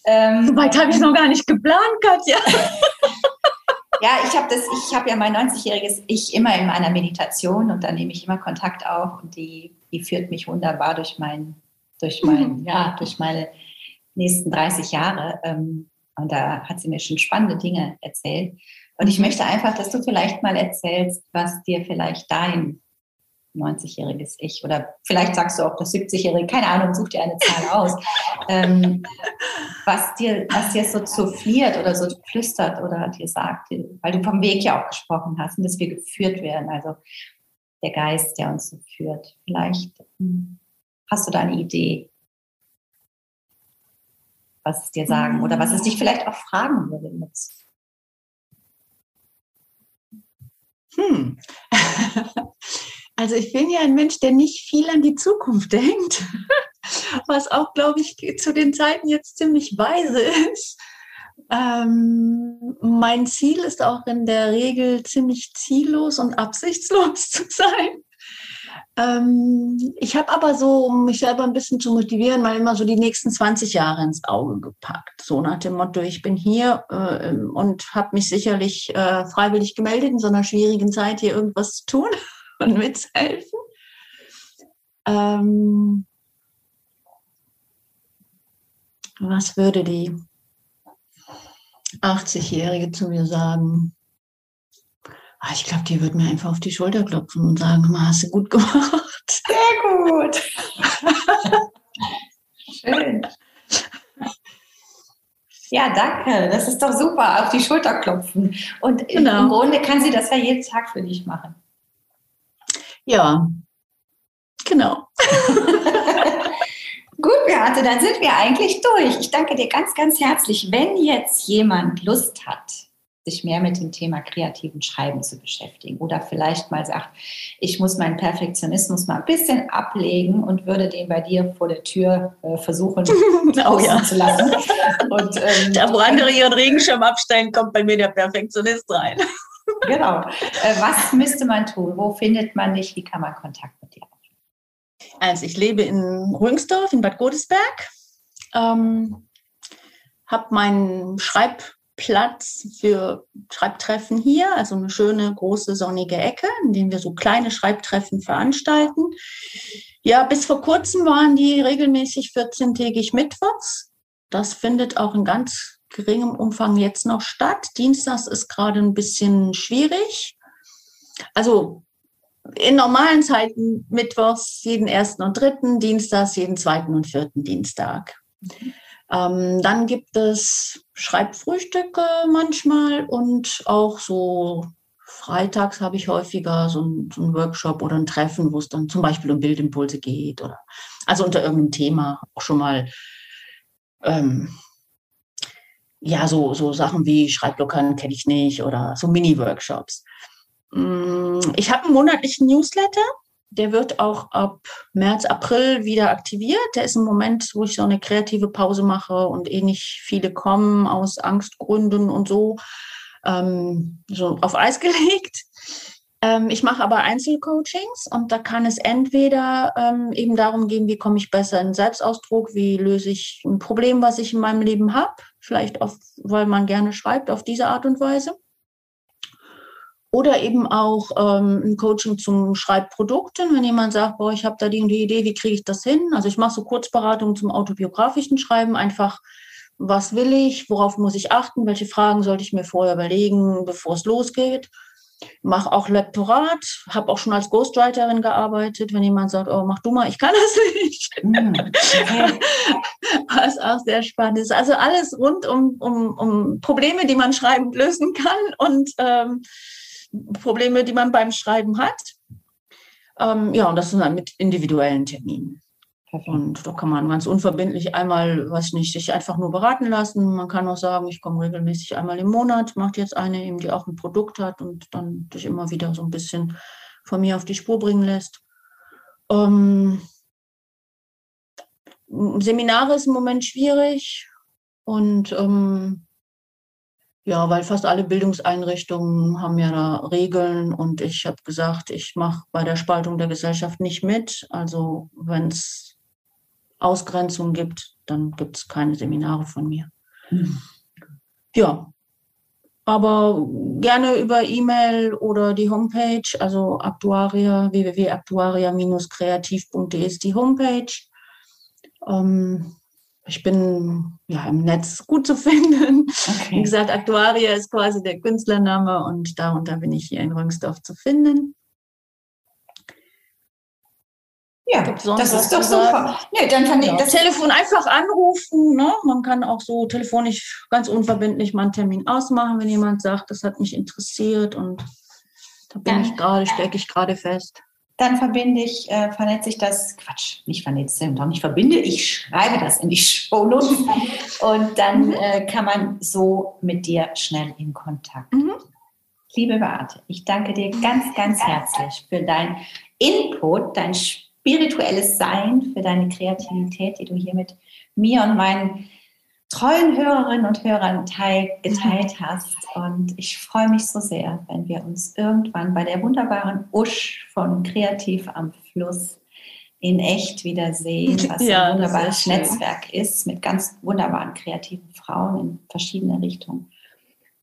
Ähm, so weit habe ich noch gar nicht geplant, Katja. Ja, ich habe das, ich habe ja mein 90-jähriges Ich immer in meiner Meditation und da nehme ich immer Kontakt auf und die, die führt mich wunderbar durch mein, durch mein, mhm. ja, durch meine nächsten 30 Jahre. Ähm, und da hat sie mir schon spannende Dinge erzählt. Und ich möchte einfach, dass du vielleicht mal erzählst, was dir vielleicht dein 90-jähriges Ich oder vielleicht sagst du auch das 70-jährige, keine Ahnung, such dir eine Zahl aus, ähm, was dir, was dir so souffliert oder so flüstert oder dir sagt, weil du vom Weg ja auch gesprochen hast und dass wir geführt werden, also der Geist, der uns so führt. Vielleicht hm, hast du da eine Idee, was es dir sagen oder was es dich vielleicht auch fragen würde jetzt. Hm. Also ich bin ja ein Mensch, der nicht viel an die Zukunft denkt, was auch, glaube ich, zu den Zeiten jetzt ziemlich weise ist. Ähm, mein Ziel ist auch in der Regel ziemlich ziellos und absichtslos zu sein. Ähm, ich habe aber so, um mich selber ein bisschen zu motivieren, mal immer so die nächsten 20 Jahre ins Auge gepackt. So nach dem Motto, ich bin hier äh, und habe mich sicherlich äh, freiwillig gemeldet, in so einer schwierigen Zeit hier irgendwas zu tun und mitzuhelfen. Ähm, was würde die 80-Jährige zu mir sagen? Ah, ich glaube, die würde mir einfach auf die Schulter klopfen und sagen, mal, hast du gut gemacht. Sehr gut. Schön. Ja, danke. Das ist doch super. Auf die Schulter klopfen. Und genau. im Grunde kann sie das ja jeden Tag für dich machen. Ja, genau. Gut, Beate, dann sind wir eigentlich durch. Ich danke dir ganz, ganz herzlich. Wenn jetzt jemand Lust hat, sich mehr mit dem Thema kreativen Schreiben zu beschäftigen oder vielleicht mal sagt, ich muss meinen Perfektionismus mal ein bisschen ablegen und würde den bei dir vor der Tür äh, versuchen oh, ja. zu lassen. Und, ähm, da, wo andere ihren Regenschirm abstellen, kommt bei mir der Perfektionist rein. genau. Äh, was müsste man tun? Wo findet man dich? Wie kann man Kontakt mit dir aufnehmen? Also ich lebe in Rüngsdorf in Bad Godesberg. Ähm, habe meinen Schreib Platz für Schreibtreffen hier, also eine schöne große sonnige Ecke, in dem wir so kleine Schreibtreffen veranstalten. Ja, bis vor kurzem waren die regelmäßig 14-tägig mittwochs. Das findet auch in ganz geringem Umfang jetzt noch statt. Dienstags ist gerade ein bisschen schwierig. Also in normalen Zeiten mittwochs jeden ersten und dritten, dienstags jeden zweiten und vierten Dienstag. Mhm. Ähm, dann gibt es Schreibfrühstücke manchmal und auch so freitags habe ich häufiger so einen, so Workshop oder ein Treffen, wo es dann zum Beispiel um Bildimpulse geht oder also unter irgendeinem Thema auch schon mal ähm, ja, so, so Sachen wie Schreibblockern kenne ich nicht oder so Mini-Workshops. Mm, ich habe einen monatlichen Newsletter, der wird auch ab März, April wieder aktiviert. Der ist im Moment, wo ich so eine kreative Pause mache und eh nicht viele kommen aus Angstgründen und so, ähm, so auf Eis gelegt. Ähm, ich mache aber Einzelcoachings und da kann es entweder ähm, eben darum gehen, wie komme ich besser in Selbstausdruck, wie löse ich ein Problem, was ich in meinem Leben habe, vielleicht auch, weil man gerne schreibt, auf diese Art und Weise. Oder eben auch ähm, ein Coaching zum Schreibprodukten, wenn jemand sagt, boah, ich habe da die, die Idee, wie kriege ich das hin? Also ich mache so Kurzberatungen zum autobiografischen Schreiben, einfach, was will ich, worauf muss ich achten, welche Fragen sollte ich mir vorher überlegen, bevor es losgeht. Mache auch Lektorat, habe auch schon als Ghostwriterin gearbeitet, wenn jemand sagt, oh, mach du mal, ich kann das nicht. Mm, okay. Was auch sehr spannend ist. Also alles rund um, um, um Probleme, die man schreibend lösen kann und ähm, Probleme, die man beim Schreiben hat. Ähm, ja, und das sind dann mit individuellen Terminen. Und da kann man ganz unverbindlich einmal, weiß nicht, sich einfach nur beraten lassen. Man kann auch sagen, ich komme regelmäßig einmal im Monat, macht jetzt eine eben, die auch ein Produkt hat und dann dich immer wieder so ein bisschen von mir auf die Spur bringen lässt. Ähm, Seminare ist im Moment schwierig und ähm, ja, weil fast alle Bildungseinrichtungen haben ja da Regeln und ich habe gesagt, ich mache bei der Spaltung der Gesellschaft nicht mit. Also wenn es Ausgrenzung gibt, dann gibt es keine Seminare von mir. Mhm. Ja, aber gerne über E-Mail oder die Homepage, also Aktuaria, www.aktuaria-kreativ.de ist die Homepage. Ähm, ich bin ja im Netz gut zu finden. Okay. Wie gesagt, Aktuaria ist quasi der Künstlername und darunter bin ich hier in Röngsdorf zu finden. Ja, das ist doch super. Nee, dann kann ja, das Telefon einfach anrufen. Ne? Man kann auch so telefonisch ganz unverbindlich mal einen Termin ausmachen, wenn jemand sagt, das hat mich interessiert und da bin ja. ich gerade, stecke ich gerade fest dann verbinde ich, äh, vernetze ich das, Quatsch, nicht vernetze auch nicht verbinde, ich schreibe das in die Shownotes und dann mhm. äh, kann man so mit dir schnell in Kontakt. Mhm. Liebe Beate, ich danke dir ganz, ganz herzlich für dein Input, dein spirituelles Sein, für deine Kreativität, die du hier mit mir und meinen treuen Hörerinnen und Hörern teil, geteilt hast. Und ich freue mich so sehr, wenn wir uns irgendwann bei der wunderbaren Usch von Kreativ am Fluss in echt wiedersehen, was ja, ein wunderbares Netzwerk ist mit ganz wunderbaren kreativen Frauen in verschiedene Richtungen.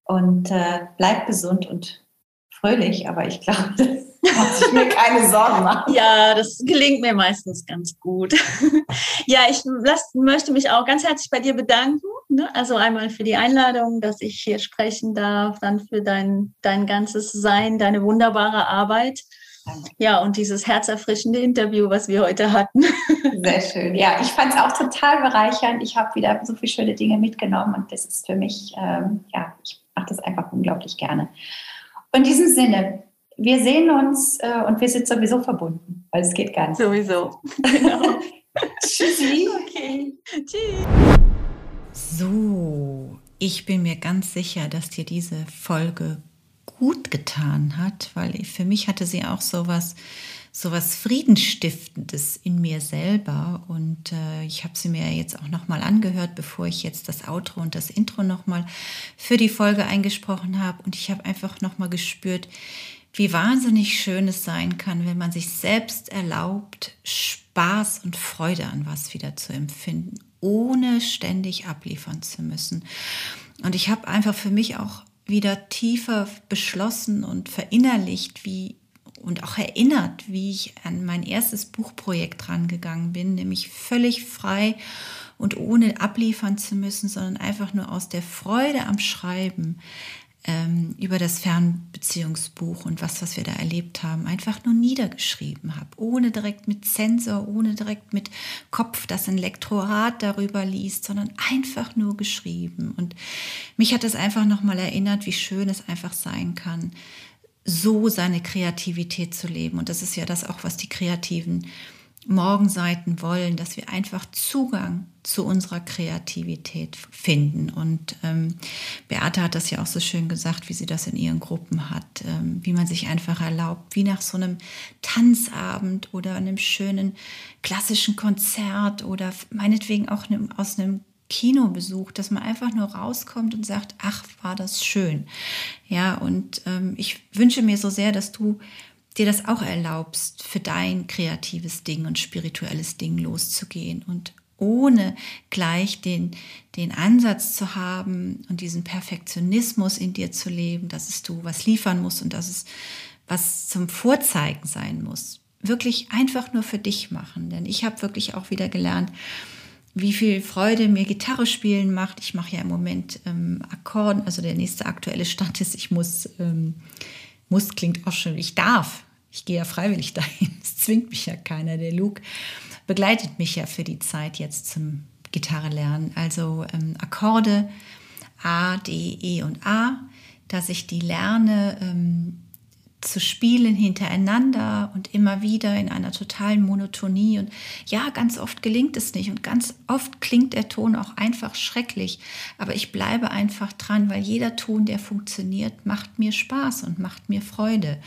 Und äh, bleib gesund und fröhlich, aber ich glaube, muss ich mir keine Sorgen machen. Ja, das gelingt mir meistens ganz gut. ja, ich lass, möchte mich auch ganz herzlich bei dir bedanken. Ne? Also einmal für die Einladung, dass ich hier sprechen darf, dann für dein, dein ganzes Sein, deine wunderbare Arbeit. Ja, und dieses herzerfrischende Interview, was wir heute hatten. Sehr schön. Ja, ich fand es auch total bereichernd. Ich habe wieder so viele schöne Dinge mitgenommen und das ist für mich, ähm, ja, ich mache das einfach unglaublich gerne. In diesem Sinne, wir sehen uns äh, und wir sind sowieso verbunden, weil es geht gar nicht. Sowieso. Genau. Tschüssi. Okay. Tschüss. So, ich bin mir ganz sicher, dass dir diese Folge gut getan hat, weil für mich hatte sie auch sowas so was Friedensstiftendes in mir selber. Und äh, ich habe sie mir jetzt auch nochmal angehört, bevor ich jetzt das Outro und das Intro nochmal für die Folge eingesprochen habe. Und ich habe einfach nochmal gespürt, wie wahnsinnig schön es sein kann, wenn man sich selbst erlaubt, Spaß und Freude an was wieder zu empfinden, ohne ständig abliefern zu müssen. Und ich habe einfach für mich auch wieder tiefer beschlossen und verinnerlicht, wie und auch erinnert, wie ich an mein erstes Buchprojekt rangegangen bin, nämlich völlig frei und ohne abliefern zu müssen, sondern einfach nur aus der Freude am Schreiben ähm, über das Fernbeziehungsbuch und was, was wir da erlebt haben, einfach nur niedergeschrieben habe, ohne direkt mit Sensor, ohne direkt mit Kopf, das ein Lektorat darüber liest, sondern einfach nur geschrieben. Und mich hat es einfach nochmal erinnert, wie schön es einfach sein kann, so seine Kreativität zu leben. Und das ist ja das auch, was die Kreativen Morgenseiten wollen, dass wir einfach Zugang zu unserer Kreativität finden. Und ähm, Beate hat das ja auch so schön gesagt, wie sie das in ihren Gruppen hat, ähm, wie man sich einfach erlaubt, wie nach so einem Tanzabend oder einem schönen klassischen Konzert oder meinetwegen auch aus einem Kinobesuch, dass man einfach nur rauskommt und sagt, ach, war das schön. Ja, und ähm, ich wünsche mir so sehr, dass du dir das auch erlaubst, für dein kreatives Ding und spirituelles Ding loszugehen und ohne gleich den, den Ansatz zu haben und diesen Perfektionismus in dir zu leben, dass es du was liefern musst und dass es was zum Vorzeigen sein muss. Wirklich einfach nur für dich machen. Denn ich habe wirklich auch wieder gelernt, wie viel Freude mir Gitarre spielen macht. Ich mache ja im Moment ähm, Akkorden, also der nächste aktuelle Stand ist, ich muss, ähm, muss klingt auch schon, ich darf. Ich gehe ja freiwillig dahin. Es zwingt mich ja keiner. Der Luke begleitet mich ja für die Zeit jetzt zum Gitarre lernen. Also ähm, Akkorde A, D, E und A, dass ich die lerne, ähm, zu spielen hintereinander und immer wieder in einer totalen Monotonie. Und ja, ganz oft gelingt es nicht und ganz oft klingt der Ton auch einfach schrecklich. Aber ich bleibe einfach dran, weil jeder Ton, der funktioniert, macht mir Spaß und macht mir Freude.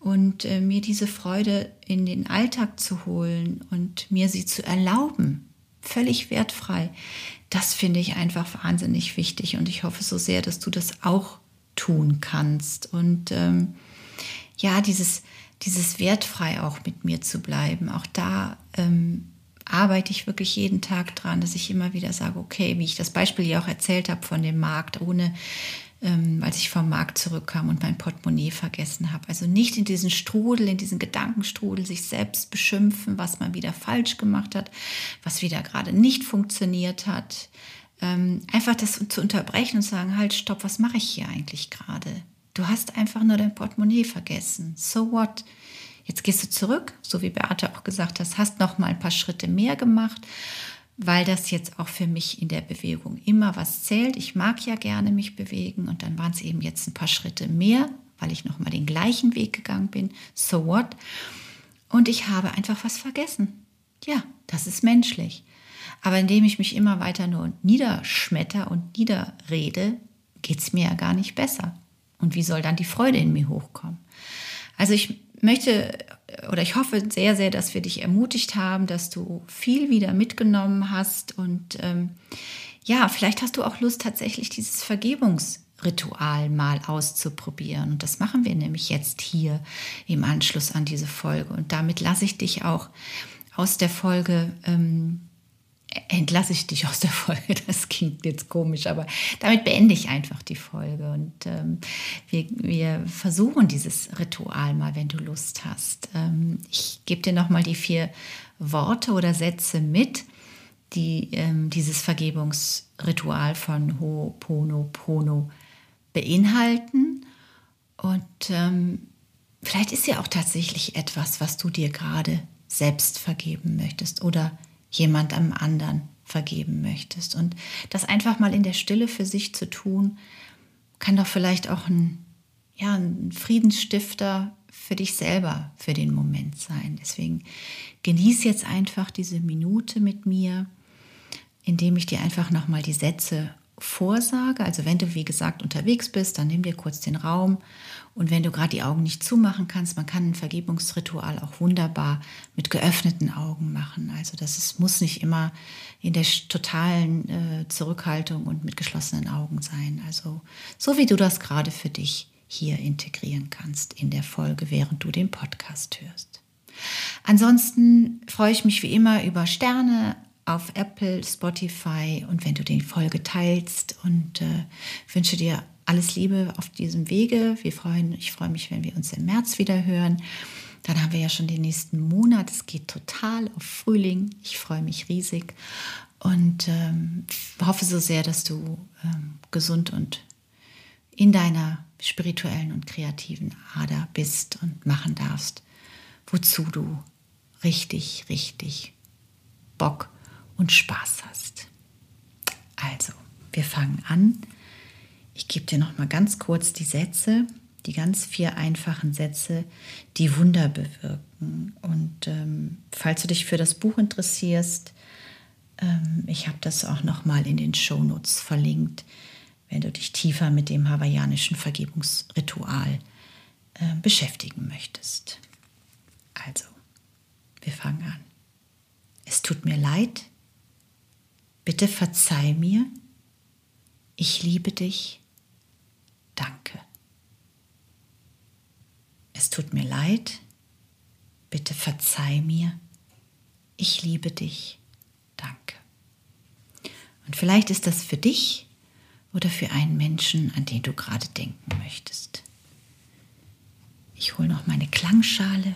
Und äh, mir diese Freude in den Alltag zu holen und mir sie zu erlauben, völlig wertfrei, das finde ich einfach wahnsinnig wichtig. Und ich hoffe so sehr, dass du das auch tun kannst. Und ähm, ja, dieses, dieses wertfrei auch mit mir zu bleiben. Auch da ähm, arbeite ich wirklich jeden Tag dran, dass ich immer wieder sage, okay, wie ich das Beispiel ja auch erzählt habe von dem Markt, ohne ähm, als ich vom Markt zurückkam und mein Portemonnaie vergessen habe. Also nicht in diesen Strudel, in diesen Gedankenstrudel sich selbst beschimpfen, was man wieder falsch gemacht hat, was wieder gerade nicht funktioniert hat. Ähm, einfach das zu unterbrechen und zu sagen, halt, stopp, was mache ich hier eigentlich gerade? Du hast einfach nur dein Portemonnaie vergessen. So what? Jetzt gehst du zurück, so wie Beate auch gesagt hat, hast noch mal ein paar Schritte mehr gemacht, weil das jetzt auch für mich in der Bewegung immer was zählt. Ich mag ja gerne mich bewegen und dann waren es eben jetzt ein paar Schritte mehr, weil ich noch mal den gleichen Weg gegangen bin. So what? Und ich habe einfach was vergessen. Ja, das ist menschlich. Aber indem ich mich immer weiter nur niederschmetter und niederrede, geht es mir ja gar nicht besser. Und wie soll dann die Freude in mir hochkommen? Also ich möchte oder ich hoffe sehr, sehr, dass wir dich ermutigt haben, dass du viel wieder mitgenommen hast und ähm, ja, vielleicht hast du auch Lust, tatsächlich dieses Vergebungsritual mal auszuprobieren. Und das machen wir nämlich jetzt hier im Anschluss an diese Folge. Und damit lasse ich dich auch aus der Folge ähm, entlasse ich dich aus der Folge. Das klingt jetzt komisch, aber damit beende ich einfach die Folge. Und ähm, wir, wir, versuchen dieses Ritual mal, wenn du Lust hast. Ähm, ich gebe dir nochmal die vier Worte oder Sätze mit, die ähm, dieses Vergebungsritual von Ho'oponopono beinhalten. Und ähm, vielleicht ist ja auch tatsächlich etwas, was du dir gerade selbst vergeben möchtest oder jemand am anderen vergeben möchtest. Und das einfach mal in der Stille für sich zu tun, kann doch vielleicht auch ein, ja, ein Friedensstifter für dich selber für den Moment sein. Deswegen genieß jetzt einfach diese Minute mit mir, indem ich dir einfach nochmal die Sätze vorsage. Also wenn du, wie gesagt, unterwegs bist, dann nimm dir kurz den Raum. Und wenn du gerade die Augen nicht zumachen kannst, man kann ein Vergebungsritual auch wunderbar mit geöffneten Augen machen. Also das ist, muss nicht immer in der totalen äh, Zurückhaltung und mit geschlossenen Augen sein. Also so wie du das gerade für dich hier integrieren kannst in der Folge, während du den Podcast hörst. Ansonsten freue ich mich wie immer über Sterne, auf Apple, Spotify und wenn du die Folge teilst und äh, wünsche dir alles Liebe auf diesem Wege. Wir freuen, ich freue mich, wenn wir uns im März wieder hören. Dann haben wir ja schon den nächsten Monat. Es geht total auf Frühling. Ich freue mich riesig und ähm, hoffe so sehr, dass du ähm, gesund und in deiner spirituellen und kreativen Ader bist und machen darfst, wozu du richtig, richtig Bock und Spaß hast. Also, wir fangen an. Ich gebe dir noch mal ganz kurz die Sätze, die ganz vier einfachen Sätze, die Wunder bewirken. Und ähm, falls du dich für das Buch interessierst, ähm, ich habe das auch noch mal in den Shownotes verlinkt, wenn du dich tiefer mit dem hawaiianischen Vergebungsritual äh, beschäftigen möchtest. Also, wir fangen an. Es tut mir leid, Bitte verzeih mir. Ich liebe dich. Danke. Es tut mir leid. Bitte verzeih mir. Ich liebe dich. Danke. Und vielleicht ist das für dich oder für einen Menschen, an den du gerade denken möchtest. Ich hole noch meine Klangschale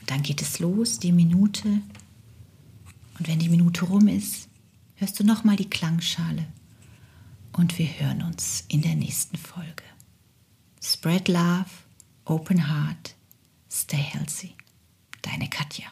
und dann geht es los, die Minute. Und wenn die Minute rum ist, hörst du nochmal die Klangschale und wir hören uns in der nächsten Folge. Spread love, open heart, stay healthy. Deine Katja.